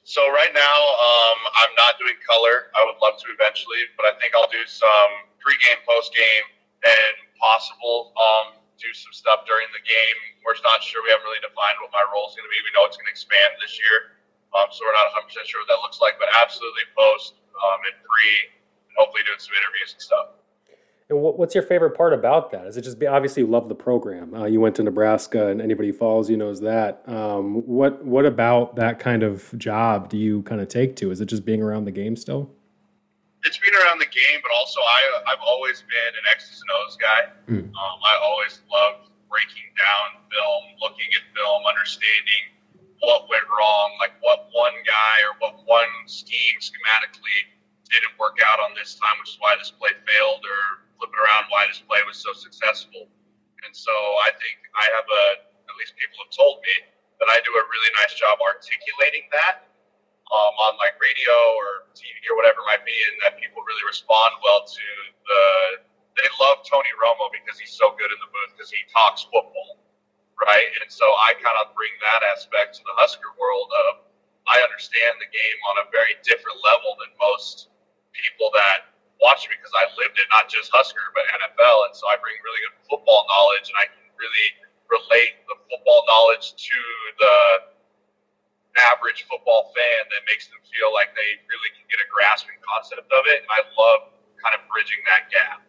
[SPEAKER 4] So, right now, um, I'm not doing color. I would love to eventually, but I think I'll do some pregame, postgame, and possible um, do some stuff during the game. We're not sure. We haven't really defined what my role is going to be. We know it's going to expand this year. Um, so we're not 100% sure what that looks like, but absolutely post um, and pre, and hopefully doing some interviews and stuff.
[SPEAKER 5] And what, what's your favorite part about that? Is it just be, obviously you love the program? Uh, you went to Nebraska, and anybody who follows you knows that. Um, what what about that kind of job do you kind of take to? Is it just being around the game still?
[SPEAKER 4] It's being around the game, but also I I've always been an X's and O's guy.
[SPEAKER 5] Mm.
[SPEAKER 4] Um, I always loved breaking down film, looking at film, understanding what went wrong, like what one guy or what one scheme schematically didn't work out on this time, which is why this play failed, or flipping around why this play was so successful. And so I think I have a, at least people have told me that I do a really nice job articulating that um, on like radio or TV or whatever it might be, and that people really respond well to the. They love Tony Romo because he's so good in the booth because he talks football, right? And so I kind of bring that aspect to the Husker world of I understand the game on a very different level than most people that watch it because I lived it, not just Husker but NFL, and so I bring really good football knowledge and I can really relate the football knowledge to the average football fan that makes them feel like they really can get a grasping concept of it. And I love kind of bridging that gap.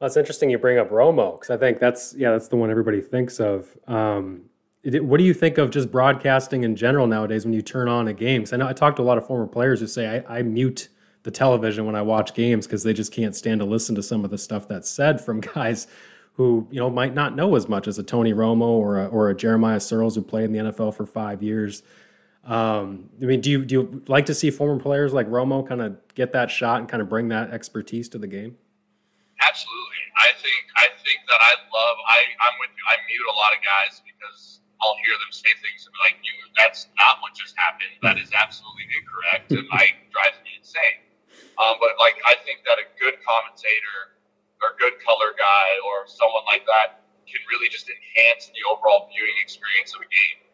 [SPEAKER 5] Well, it's interesting you bring up Romo because I think that's yeah that's the one everybody thinks of. Um, what do you think of just broadcasting in general nowadays when you turn on a game? Because I know I talked to a lot of former players who say I, I mute the television when I watch games because they just can't stand to listen to some of the stuff that's said from guys who you know might not know as much as a Tony Romo or a, or a Jeremiah Sirles who played in the NFL for five years. Um, I mean, do you do you like to see former players like Romo kind of get that shot and kind of bring that expertise to the game?
[SPEAKER 4] Absolutely, I think I think that I love. I I'm with you. I mute a lot of guys because I'll hear them say things and be like, "You, that's not what just happened. That is absolutely incorrect," and I drives me insane. Um, but like, I think that a good commentator or good color guy or someone like that can really just enhance the overall viewing experience of a game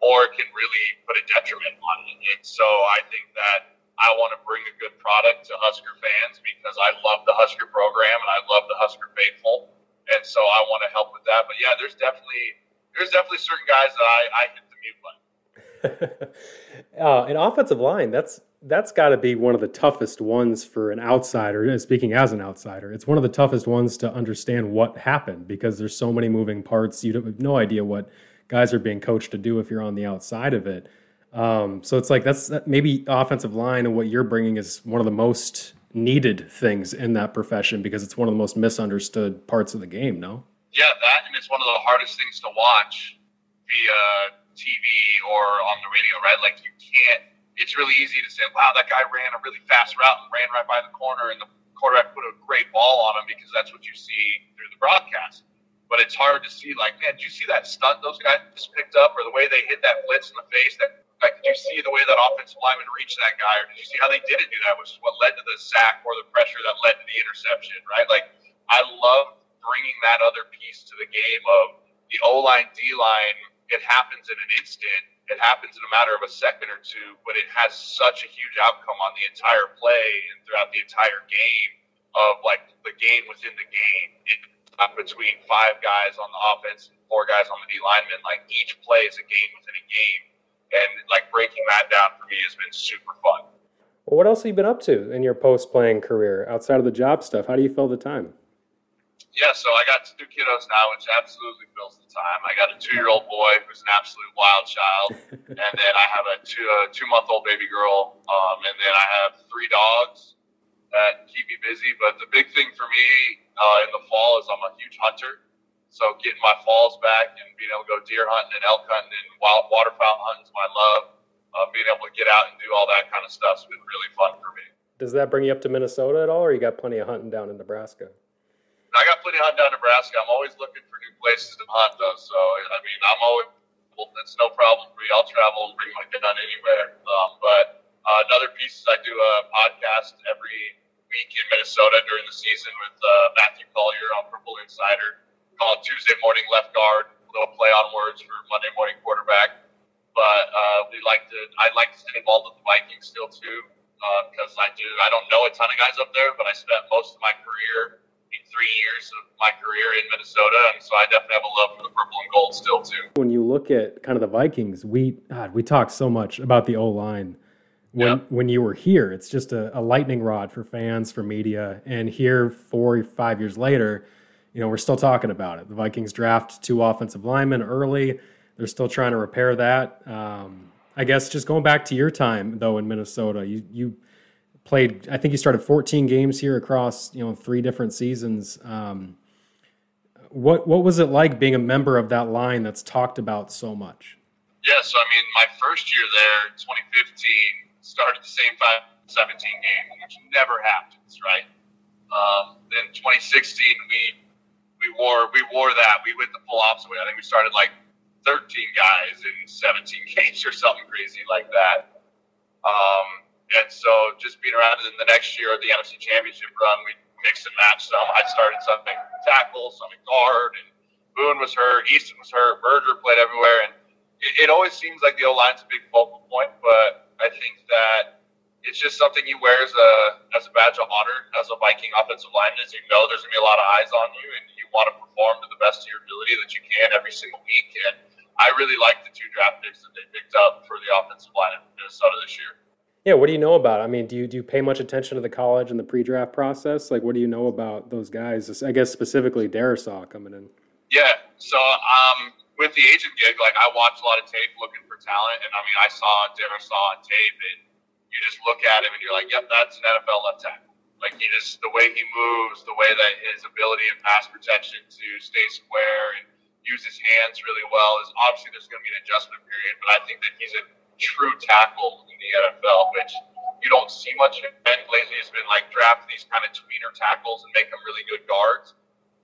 [SPEAKER 4] or can really put a detriment on it. So I think that I want to bring a good product to Husker fans because I love the Husker program and I love the Husker faithful, and so I want to help with that. But yeah, there's definitely there's definitely certain guys that I, I hit the mute button.
[SPEAKER 5] uh, an offensive line that's that's got to be one of the toughest ones for an outsider. Speaking as an outsider, it's one of the toughest ones to understand what happened because there's so many moving parts. You have no idea what guys are being coached to do if you're on the outside of it. Um, so it's like that's that maybe offensive line and what you're bringing is one of the most needed things in that profession because it's one of the most misunderstood parts of the game. No.
[SPEAKER 4] Yeah, that and it's one of the hardest things to watch via TV or on the radio, right? Like you can't. It's really easy to say, "Wow, that guy ran a really fast route and ran right by the corner," and the quarterback put a great ball on him because that's what you see through the broadcast but it's hard to see. Like, man, did you see that stunt those guys just picked up, or the way they hit that blitz in the face? That like, did you see the way that offensive lineman reached that guy, or did you see how they didn't do that, which is what led to the sack or the pressure that led to the interception? Right? Like, I love bringing that other piece to the game of the O line, D line. It happens in an instant. It happens in a matter of a second or two, but it has such a huge outcome on the entire play and throughout the entire game of like the game within the game. It, uh, between five guys on the offense and four guys on the D lineman. Like each play is a game within a game, and like breaking that down for me has been super fun.
[SPEAKER 5] Well, what else have you been up to in your post playing career outside of the job stuff? How do you fill the time?
[SPEAKER 4] Yeah, so I got two kiddos now, which absolutely fills the time. I got a two year old boy who's an absolute wild child, and then I have a two a two month old baby girl, um, and then I have three dogs that keep me busy. But the big thing for me uh, in the fall is I'm a huge hunter. So getting my falls back and being able to go deer hunting and elk hunting and wild waterfowl hunting is my love. Uh, being able to get out and do all that kind of stuff has been really fun for me.
[SPEAKER 5] Does that bring you up to Minnesota at all, or you got plenty of hunting down in Nebraska?
[SPEAKER 4] I got plenty of hunting down in Nebraska. I'm always looking for places hunt, though. So I mean, I'm always well, that's no problem for me. I'll travel and bring my gun anywhere. Um, but uh, another piece is I do a podcast every week in Minnesota during the season with uh, Matthew Coller on Purple Insider called Tuesday Morning Left Guard. Little play on words for Monday Morning Quarterback. But uh, we like to. I'd like to stay involved with the Vikings still too, because uh, I do. I don't know a ton of guys up there, but I spent most of my career, in three years of my career in Minnesota, and so I definitely have a love for the purple and gold still too.
[SPEAKER 5] When you look at kind of the Vikings, we God, we talk so much about the O line when yep. when you were here. It's just a, a, lightning rod for fans, for media, and here four or five years later, you know we're still talking about it. The Vikings draft two offensive linemen early. They're still trying to repair that. Um, I guess just going back to your time though in Minnesota, you you played. I think you started 14 games here across you know three different seasons. Um, what what was it like being a member of that line that's talked about so much?
[SPEAKER 4] Yeah, so I mean, my first year there, 2015 started the same five, 17 games, which never happens, right? Um, then 2016, we we wore we wore that. We went the full opposite way. I think we started like 13 guys in 17 games or something crazy like that. Um, and so just being around in the next year of the NFC Championship run, we mixed and matched some. I started some at tackle, some at guard, and Boone was hurt, Easton was hurt, Berger played everywhere, and it, it always seems like the O line's a big focal point, but I think that it's just something you wear as a as a badge of honor as a Viking offensive lineman. As you know, there's gonna be a lot of eyes on you, and you want to perform to the best of your ability that you can every single week. And I really like the two draft picks that they picked up for the offensive line in Minnesota this year.
[SPEAKER 5] Yeah, what do you know about? It? I mean, do you do you pay much attention to the college and the pre-draft process? Like, what do you know about those guys? I guess specifically Darrisaw coming in.
[SPEAKER 4] Yeah, so um, with the agent gig, like I watched a lot of tape looking for talent, and I mean, I saw Darrisaw on tape, and you just look at him and you're like, yep, that's an NFL left tackle. Like he just the way he moves, the way that his ability of pass protection to stay square and use his hands really well is obviously there's going to be an adjustment period, but I think that he's a true tackle in the NFL, which you don't see much of. lately has been like draft these kind of tweener tackles and make them really good guards.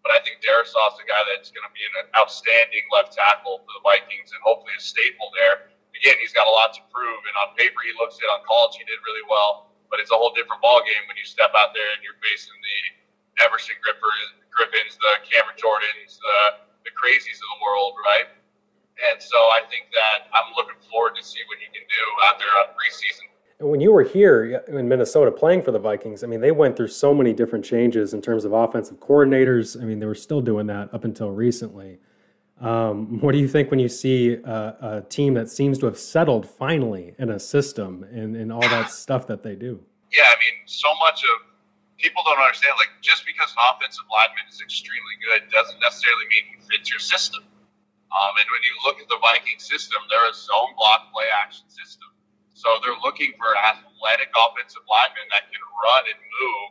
[SPEAKER 4] But I think Darrisaw is the guy that's going to be an outstanding left tackle for the Vikings and hopefully a staple there. Again, he's got a lot to prove, and on paper he looks it. On college, he did really well, but it's a whole different ball game when you step out there and you're facing the Everson Griffins, the Cameron Jordans, the the crazies of the world, right? And so I think that I'm looking forward to see what he can do out there on preseason.
[SPEAKER 5] And when you were here in Minnesota playing for the Vikings, I mean, they went through so many different changes in terms of offensive coordinators. I mean, they were still doing that up until recently. Um, what do you think when you see a, a, team that seems to have settled finally in a system and, and all that stuff that they do?
[SPEAKER 4] Yeah, I mean, so much of people don't understand, like, just because an offensive lineman is extremely good doesn't necessarily mean he fits your system. Um, and when you look at the Viking system, they're a zone block play action system. So they're looking for athletic offensive linemen that can run and move.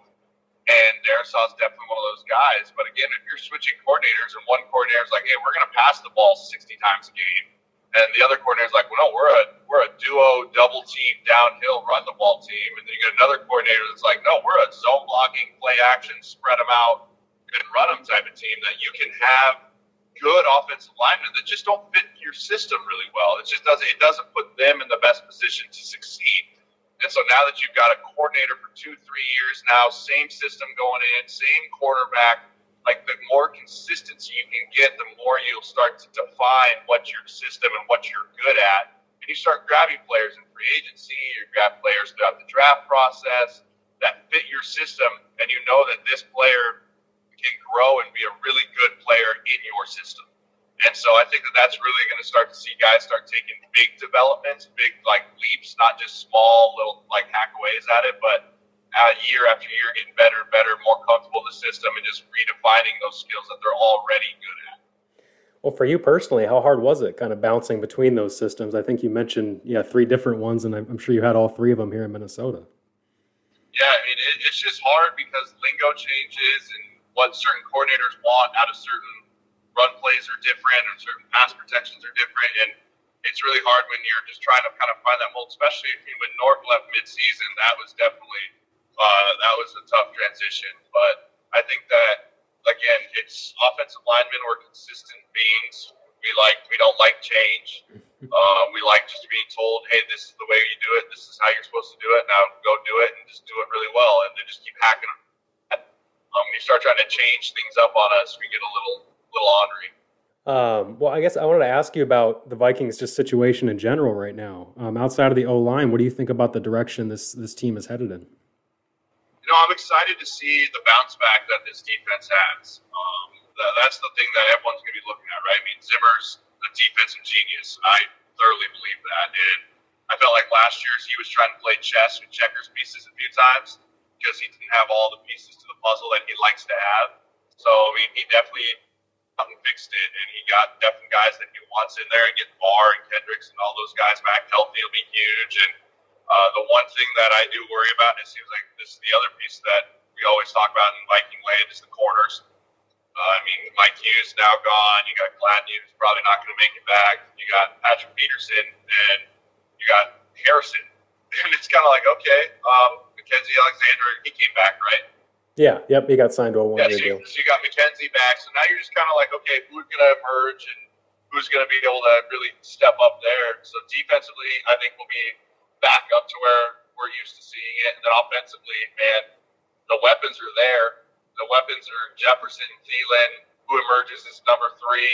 [SPEAKER 4] And Darrisaw's definitely one of those guys. But again, if you're switching coordinators and one coordinator is like, hey, we're going to pass the ball 60 times a game. And the other coordinator is like, well, no, we're a, we're a duo, double team, downhill, run the ball team. And then you get another coordinator that's like, no, we're a zone blocking, play action, spread them out, and run them type of team that you can have good offensive linemen that just don't fit your system really well. It just doesn't it doesn't put them in the best position to succeed. And so now that you've got a coordinator for two, three years now, same system going in, same quarterback, like the more consistency you can get, the more you'll start to define what your system and what you're good at. And you start grabbing players in free agency, you grab players throughout the draft process that fit your system, and you know that this player can grow and be a really good player in your system. And so I think that that's really going to start to see guys start taking big developments, big like leaps, not just small little like hackaways at it, but uh, year after year getting better and better, more comfortable in the system, and just redefining those skills that they're already good at.
[SPEAKER 5] Well, for you personally, how hard was it kind of bouncing between those systems? I think you mentioned, yeah, three different ones, and I'm sure you had all three of them here in Minnesota.
[SPEAKER 4] Yeah, I mean, it, it's just hard because lingo changes and what certain coordinators want out of certain run plays are different and certain pass protections are different. And it's really hard when you're just trying to kind of find that mold, especially if you when Norv left midseason. That was definitely uh, that was a tough transition. But I think that again, it's offensive linemen were consistent beings. We like we don't like change. Uh, we like just being told, hey, this is the way you do it. This is how you're supposed to do it. Now go do it and just do it really well. And then just keep hacking um, when you start trying to change things up on us, we get a little little ornery.
[SPEAKER 5] Um, well, I guess I wanted to ask you about the Vikings' just situation in general right now. Um, outside of the O line, what do you think about the direction this this team is headed in?
[SPEAKER 4] You know, I'm excited to see the bounce back that this defense has. Um, the, that's the thing that everyone's going to be looking at, right? I mean, Zimmer's a defensive genius. I thoroughly believe that, and I felt like last year he was trying to play chess with checkers pieces a few times because he didn't have all the pieces to the puzzle that he likes to have. So I mean, he definitely fixed it, and he got definitely guys that he wants in there, and get Barr and Kendricks and all those guys back healthy will be huge. And uh, the one thing that I do worry about, and it seems like this is the other piece that we always talk about in Viking land, is the corners. Uh, I mean, Mike Hughes now gone. You got Gladney who's probably not going to make it back. You got Patrick Peterson, and you got Harrison. And it's kind of like, okay, um, Mackensie Alexander, he came back, right?
[SPEAKER 5] Yeah, yep, he got signed to a one-year
[SPEAKER 4] yeah,
[SPEAKER 5] so
[SPEAKER 4] deal. So you got Mackensie back, so now you're just kind of like, okay, who's going to emerge and who's going to be able to really step up there? So defensively, I think we'll be back up to where we're used to seeing it. And then offensively, man, the weapons are there. The weapons are Jefferson, Thielen, who emerges as number three.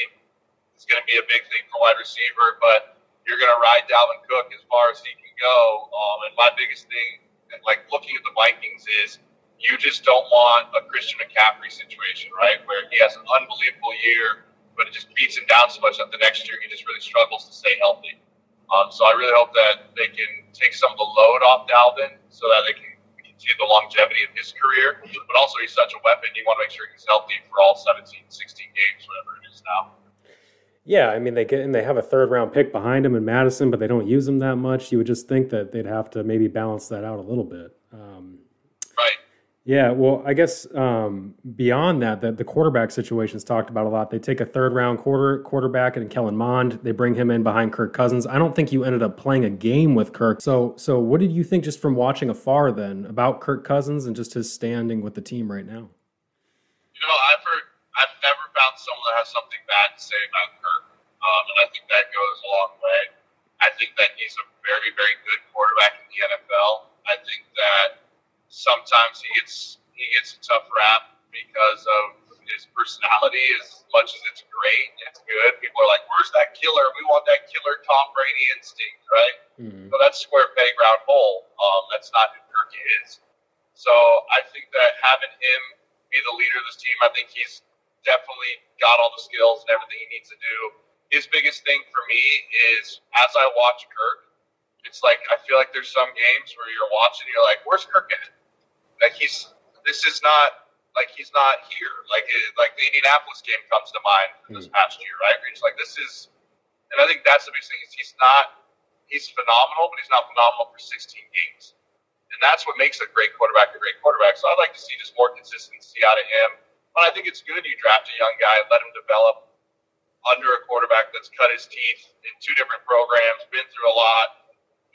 [SPEAKER 4] It's going to be a big thing for wide receiver, but you're going to ride Dalvin Cook as far as he can go. Um, and my biggest thing, like looking at the Vikings, is you just don't want a Christian McCaffrey situation, right? Where he has an unbelievable year, but it just beats him down so much that the next year he just really struggles to stay healthy. Um, so I really hope that they can take some of the load off Dalvin so that they can continue the longevity of his career. But also, he's such a weapon. You want to make sure he's healthy for all 17, 16 games, whatever it is now.
[SPEAKER 5] Yeah, I mean they get and they have a third round pick behind him in Mattison, but they don't use him that much. You would just think that they'd have to maybe balance that out a little bit. Um,
[SPEAKER 4] right.
[SPEAKER 5] Yeah, well, I guess um, beyond that, that the quarterback situation is talked about a lot. They take a third round quarter quarterback and Kellen Mond. They bring him in behind Kirk Cousins. I don't think you ended up playing a game with Kirk. So, so what did you think just from watching afar then about Kirk Cousins and just his standing with the team right now?
[SPEAKER 4] You know, I've heard I've never found someone that has something bad to say about Kirk, um, and I think that goes a long way. I think that he's a very, very good quarterback in the NFL. I think that sometimes he gets he gets a tough rap because of his personality. As much as it's great, it's good. People are like, "Where's that killer? We want that killer Tom Brady instinct, right?" Mm-hmm. So that's square peg round hole. Um, that's not who Kirk is. So I think that having him be the leader of this team, I think he's definitely got all the skills and everything he needs to do. His biggest thing for me is as I watch Kirk, it's like I feel like there's some games where you're watching, you're like, "Where's Kirk at?" Like he's this is not like he's not here. Like it, like the Indianapolis game comes to mind this hmm. past year, right? Where he's like, "This is," and I think that's the biggest thing is he's not he's phenomenal, but he's not phenomenal for 16 games. And that's what makes a great quarterback a great quarterback. So I'd like to see just more consistency out of him. But I think it's good you draft a young guy, let him develop under a quarterback that's cut his teeth in two different programs, been through a lot,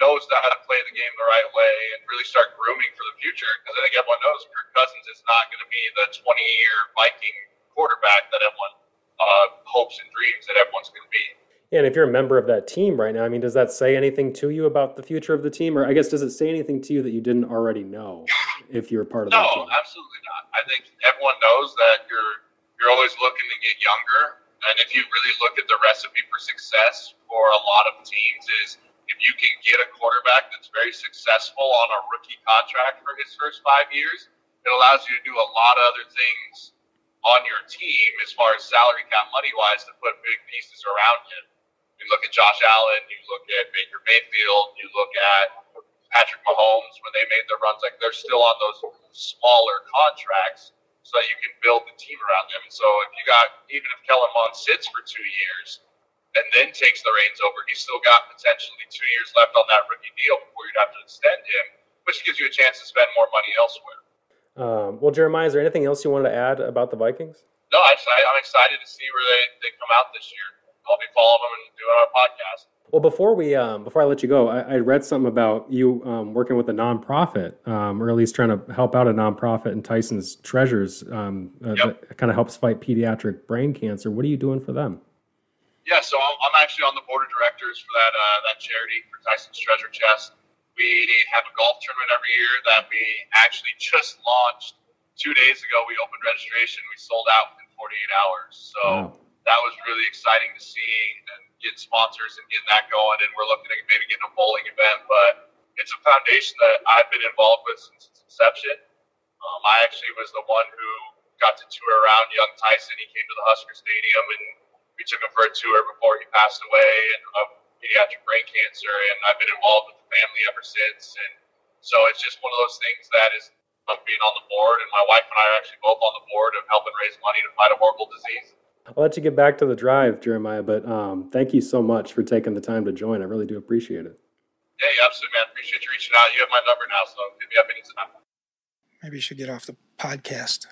[SPEAKER 4] knows how to play the game the right way, and really start grooming for the future. Because I think everyone knows Kirk Cousins is not going to be the 20 year Viking quarterback that everyone uh, hopes and dreams that everyone's going to be.
[SPEAKER 5] Yeah, and if you're a member of that team right now, I mean, does that say anything to you about the future of the team, or I guess does it say anything to you that you didn't already know if you're part of
[SPEAKER 4] no,
[SPEAKER 5] that team?
[SPEAKER 4] No, absolutely not. I think everyone knows that you're you're always looking to get younger, and if you really look at the recipe for success for a lot of teams is if you can get a quarterback that's very successful on a rookie contract for his first five years, it allows you to do a lot of other things on your team as far as salary cap money wise to put big pieces around him. You look at Josh Allen, you look at Baker Mayfield, you look at Patrick Mahomes when they made their runs, like they're still on those smaller contracts so that you can build the team around them. And so if you got even if Kellen Mond sits for two years and then takes the reins over, he's still got potentially two years left on that rookie deal before you'd have to extend him, which gives you a chance to spend more money elsewhere.
[SPEAKER 5] Um, well, Jeremiah, is there anything else you wanted to add about the Vikings?
[SPEAKER 4] No, I, I'm excited to see where they, they come out this year. I'll be following them and doing our podcast.
[SPEAKER 5] Well, before we um, before I let you go, I, I read something about you um, working with a nonprofit, um, or at least trying to help out a nonprofit in Tyson's Treasures um, uh, yep. that kind of helps fight pediatric brain cancer. What are you doing for them?
[SPEAKER 4] Yeah, so I'm, I'm actually on the board of directors for that uh, that charity for Tyson's Treasure Chest. We have a golf tournament every year that we actually just launched two days ago. We opened registration. We sold out within 48 hours. So. Wow that was really exciting to see and get sponsors and getting that going. And we're looking at maybe getting a bowling event, but it's a foundation that I've been involved with since its inception. Um, I actually was the one who got to tour around young Tyson. He came to the Husker Stadium and we took him for a tour before he passed away of pediatric brain cancer. And I've been involved with the family ever since. And so it's just one of those things that is of being on the board. And my wife and I are actually both on the board of helping raise money to fight a horrible disease.
[SPEAKER 5] I'll let you get back to the drive, Jeremiah, but um, thank you so much for taking the time to join. I really do appreciate it.
[SPEAKER 4] Yeah, yeah, absolutely, man. Appreciate you reaching out. You have my number now, so hit me up anytime.
[SPEAKER 6] Maybe you should get off the podcast.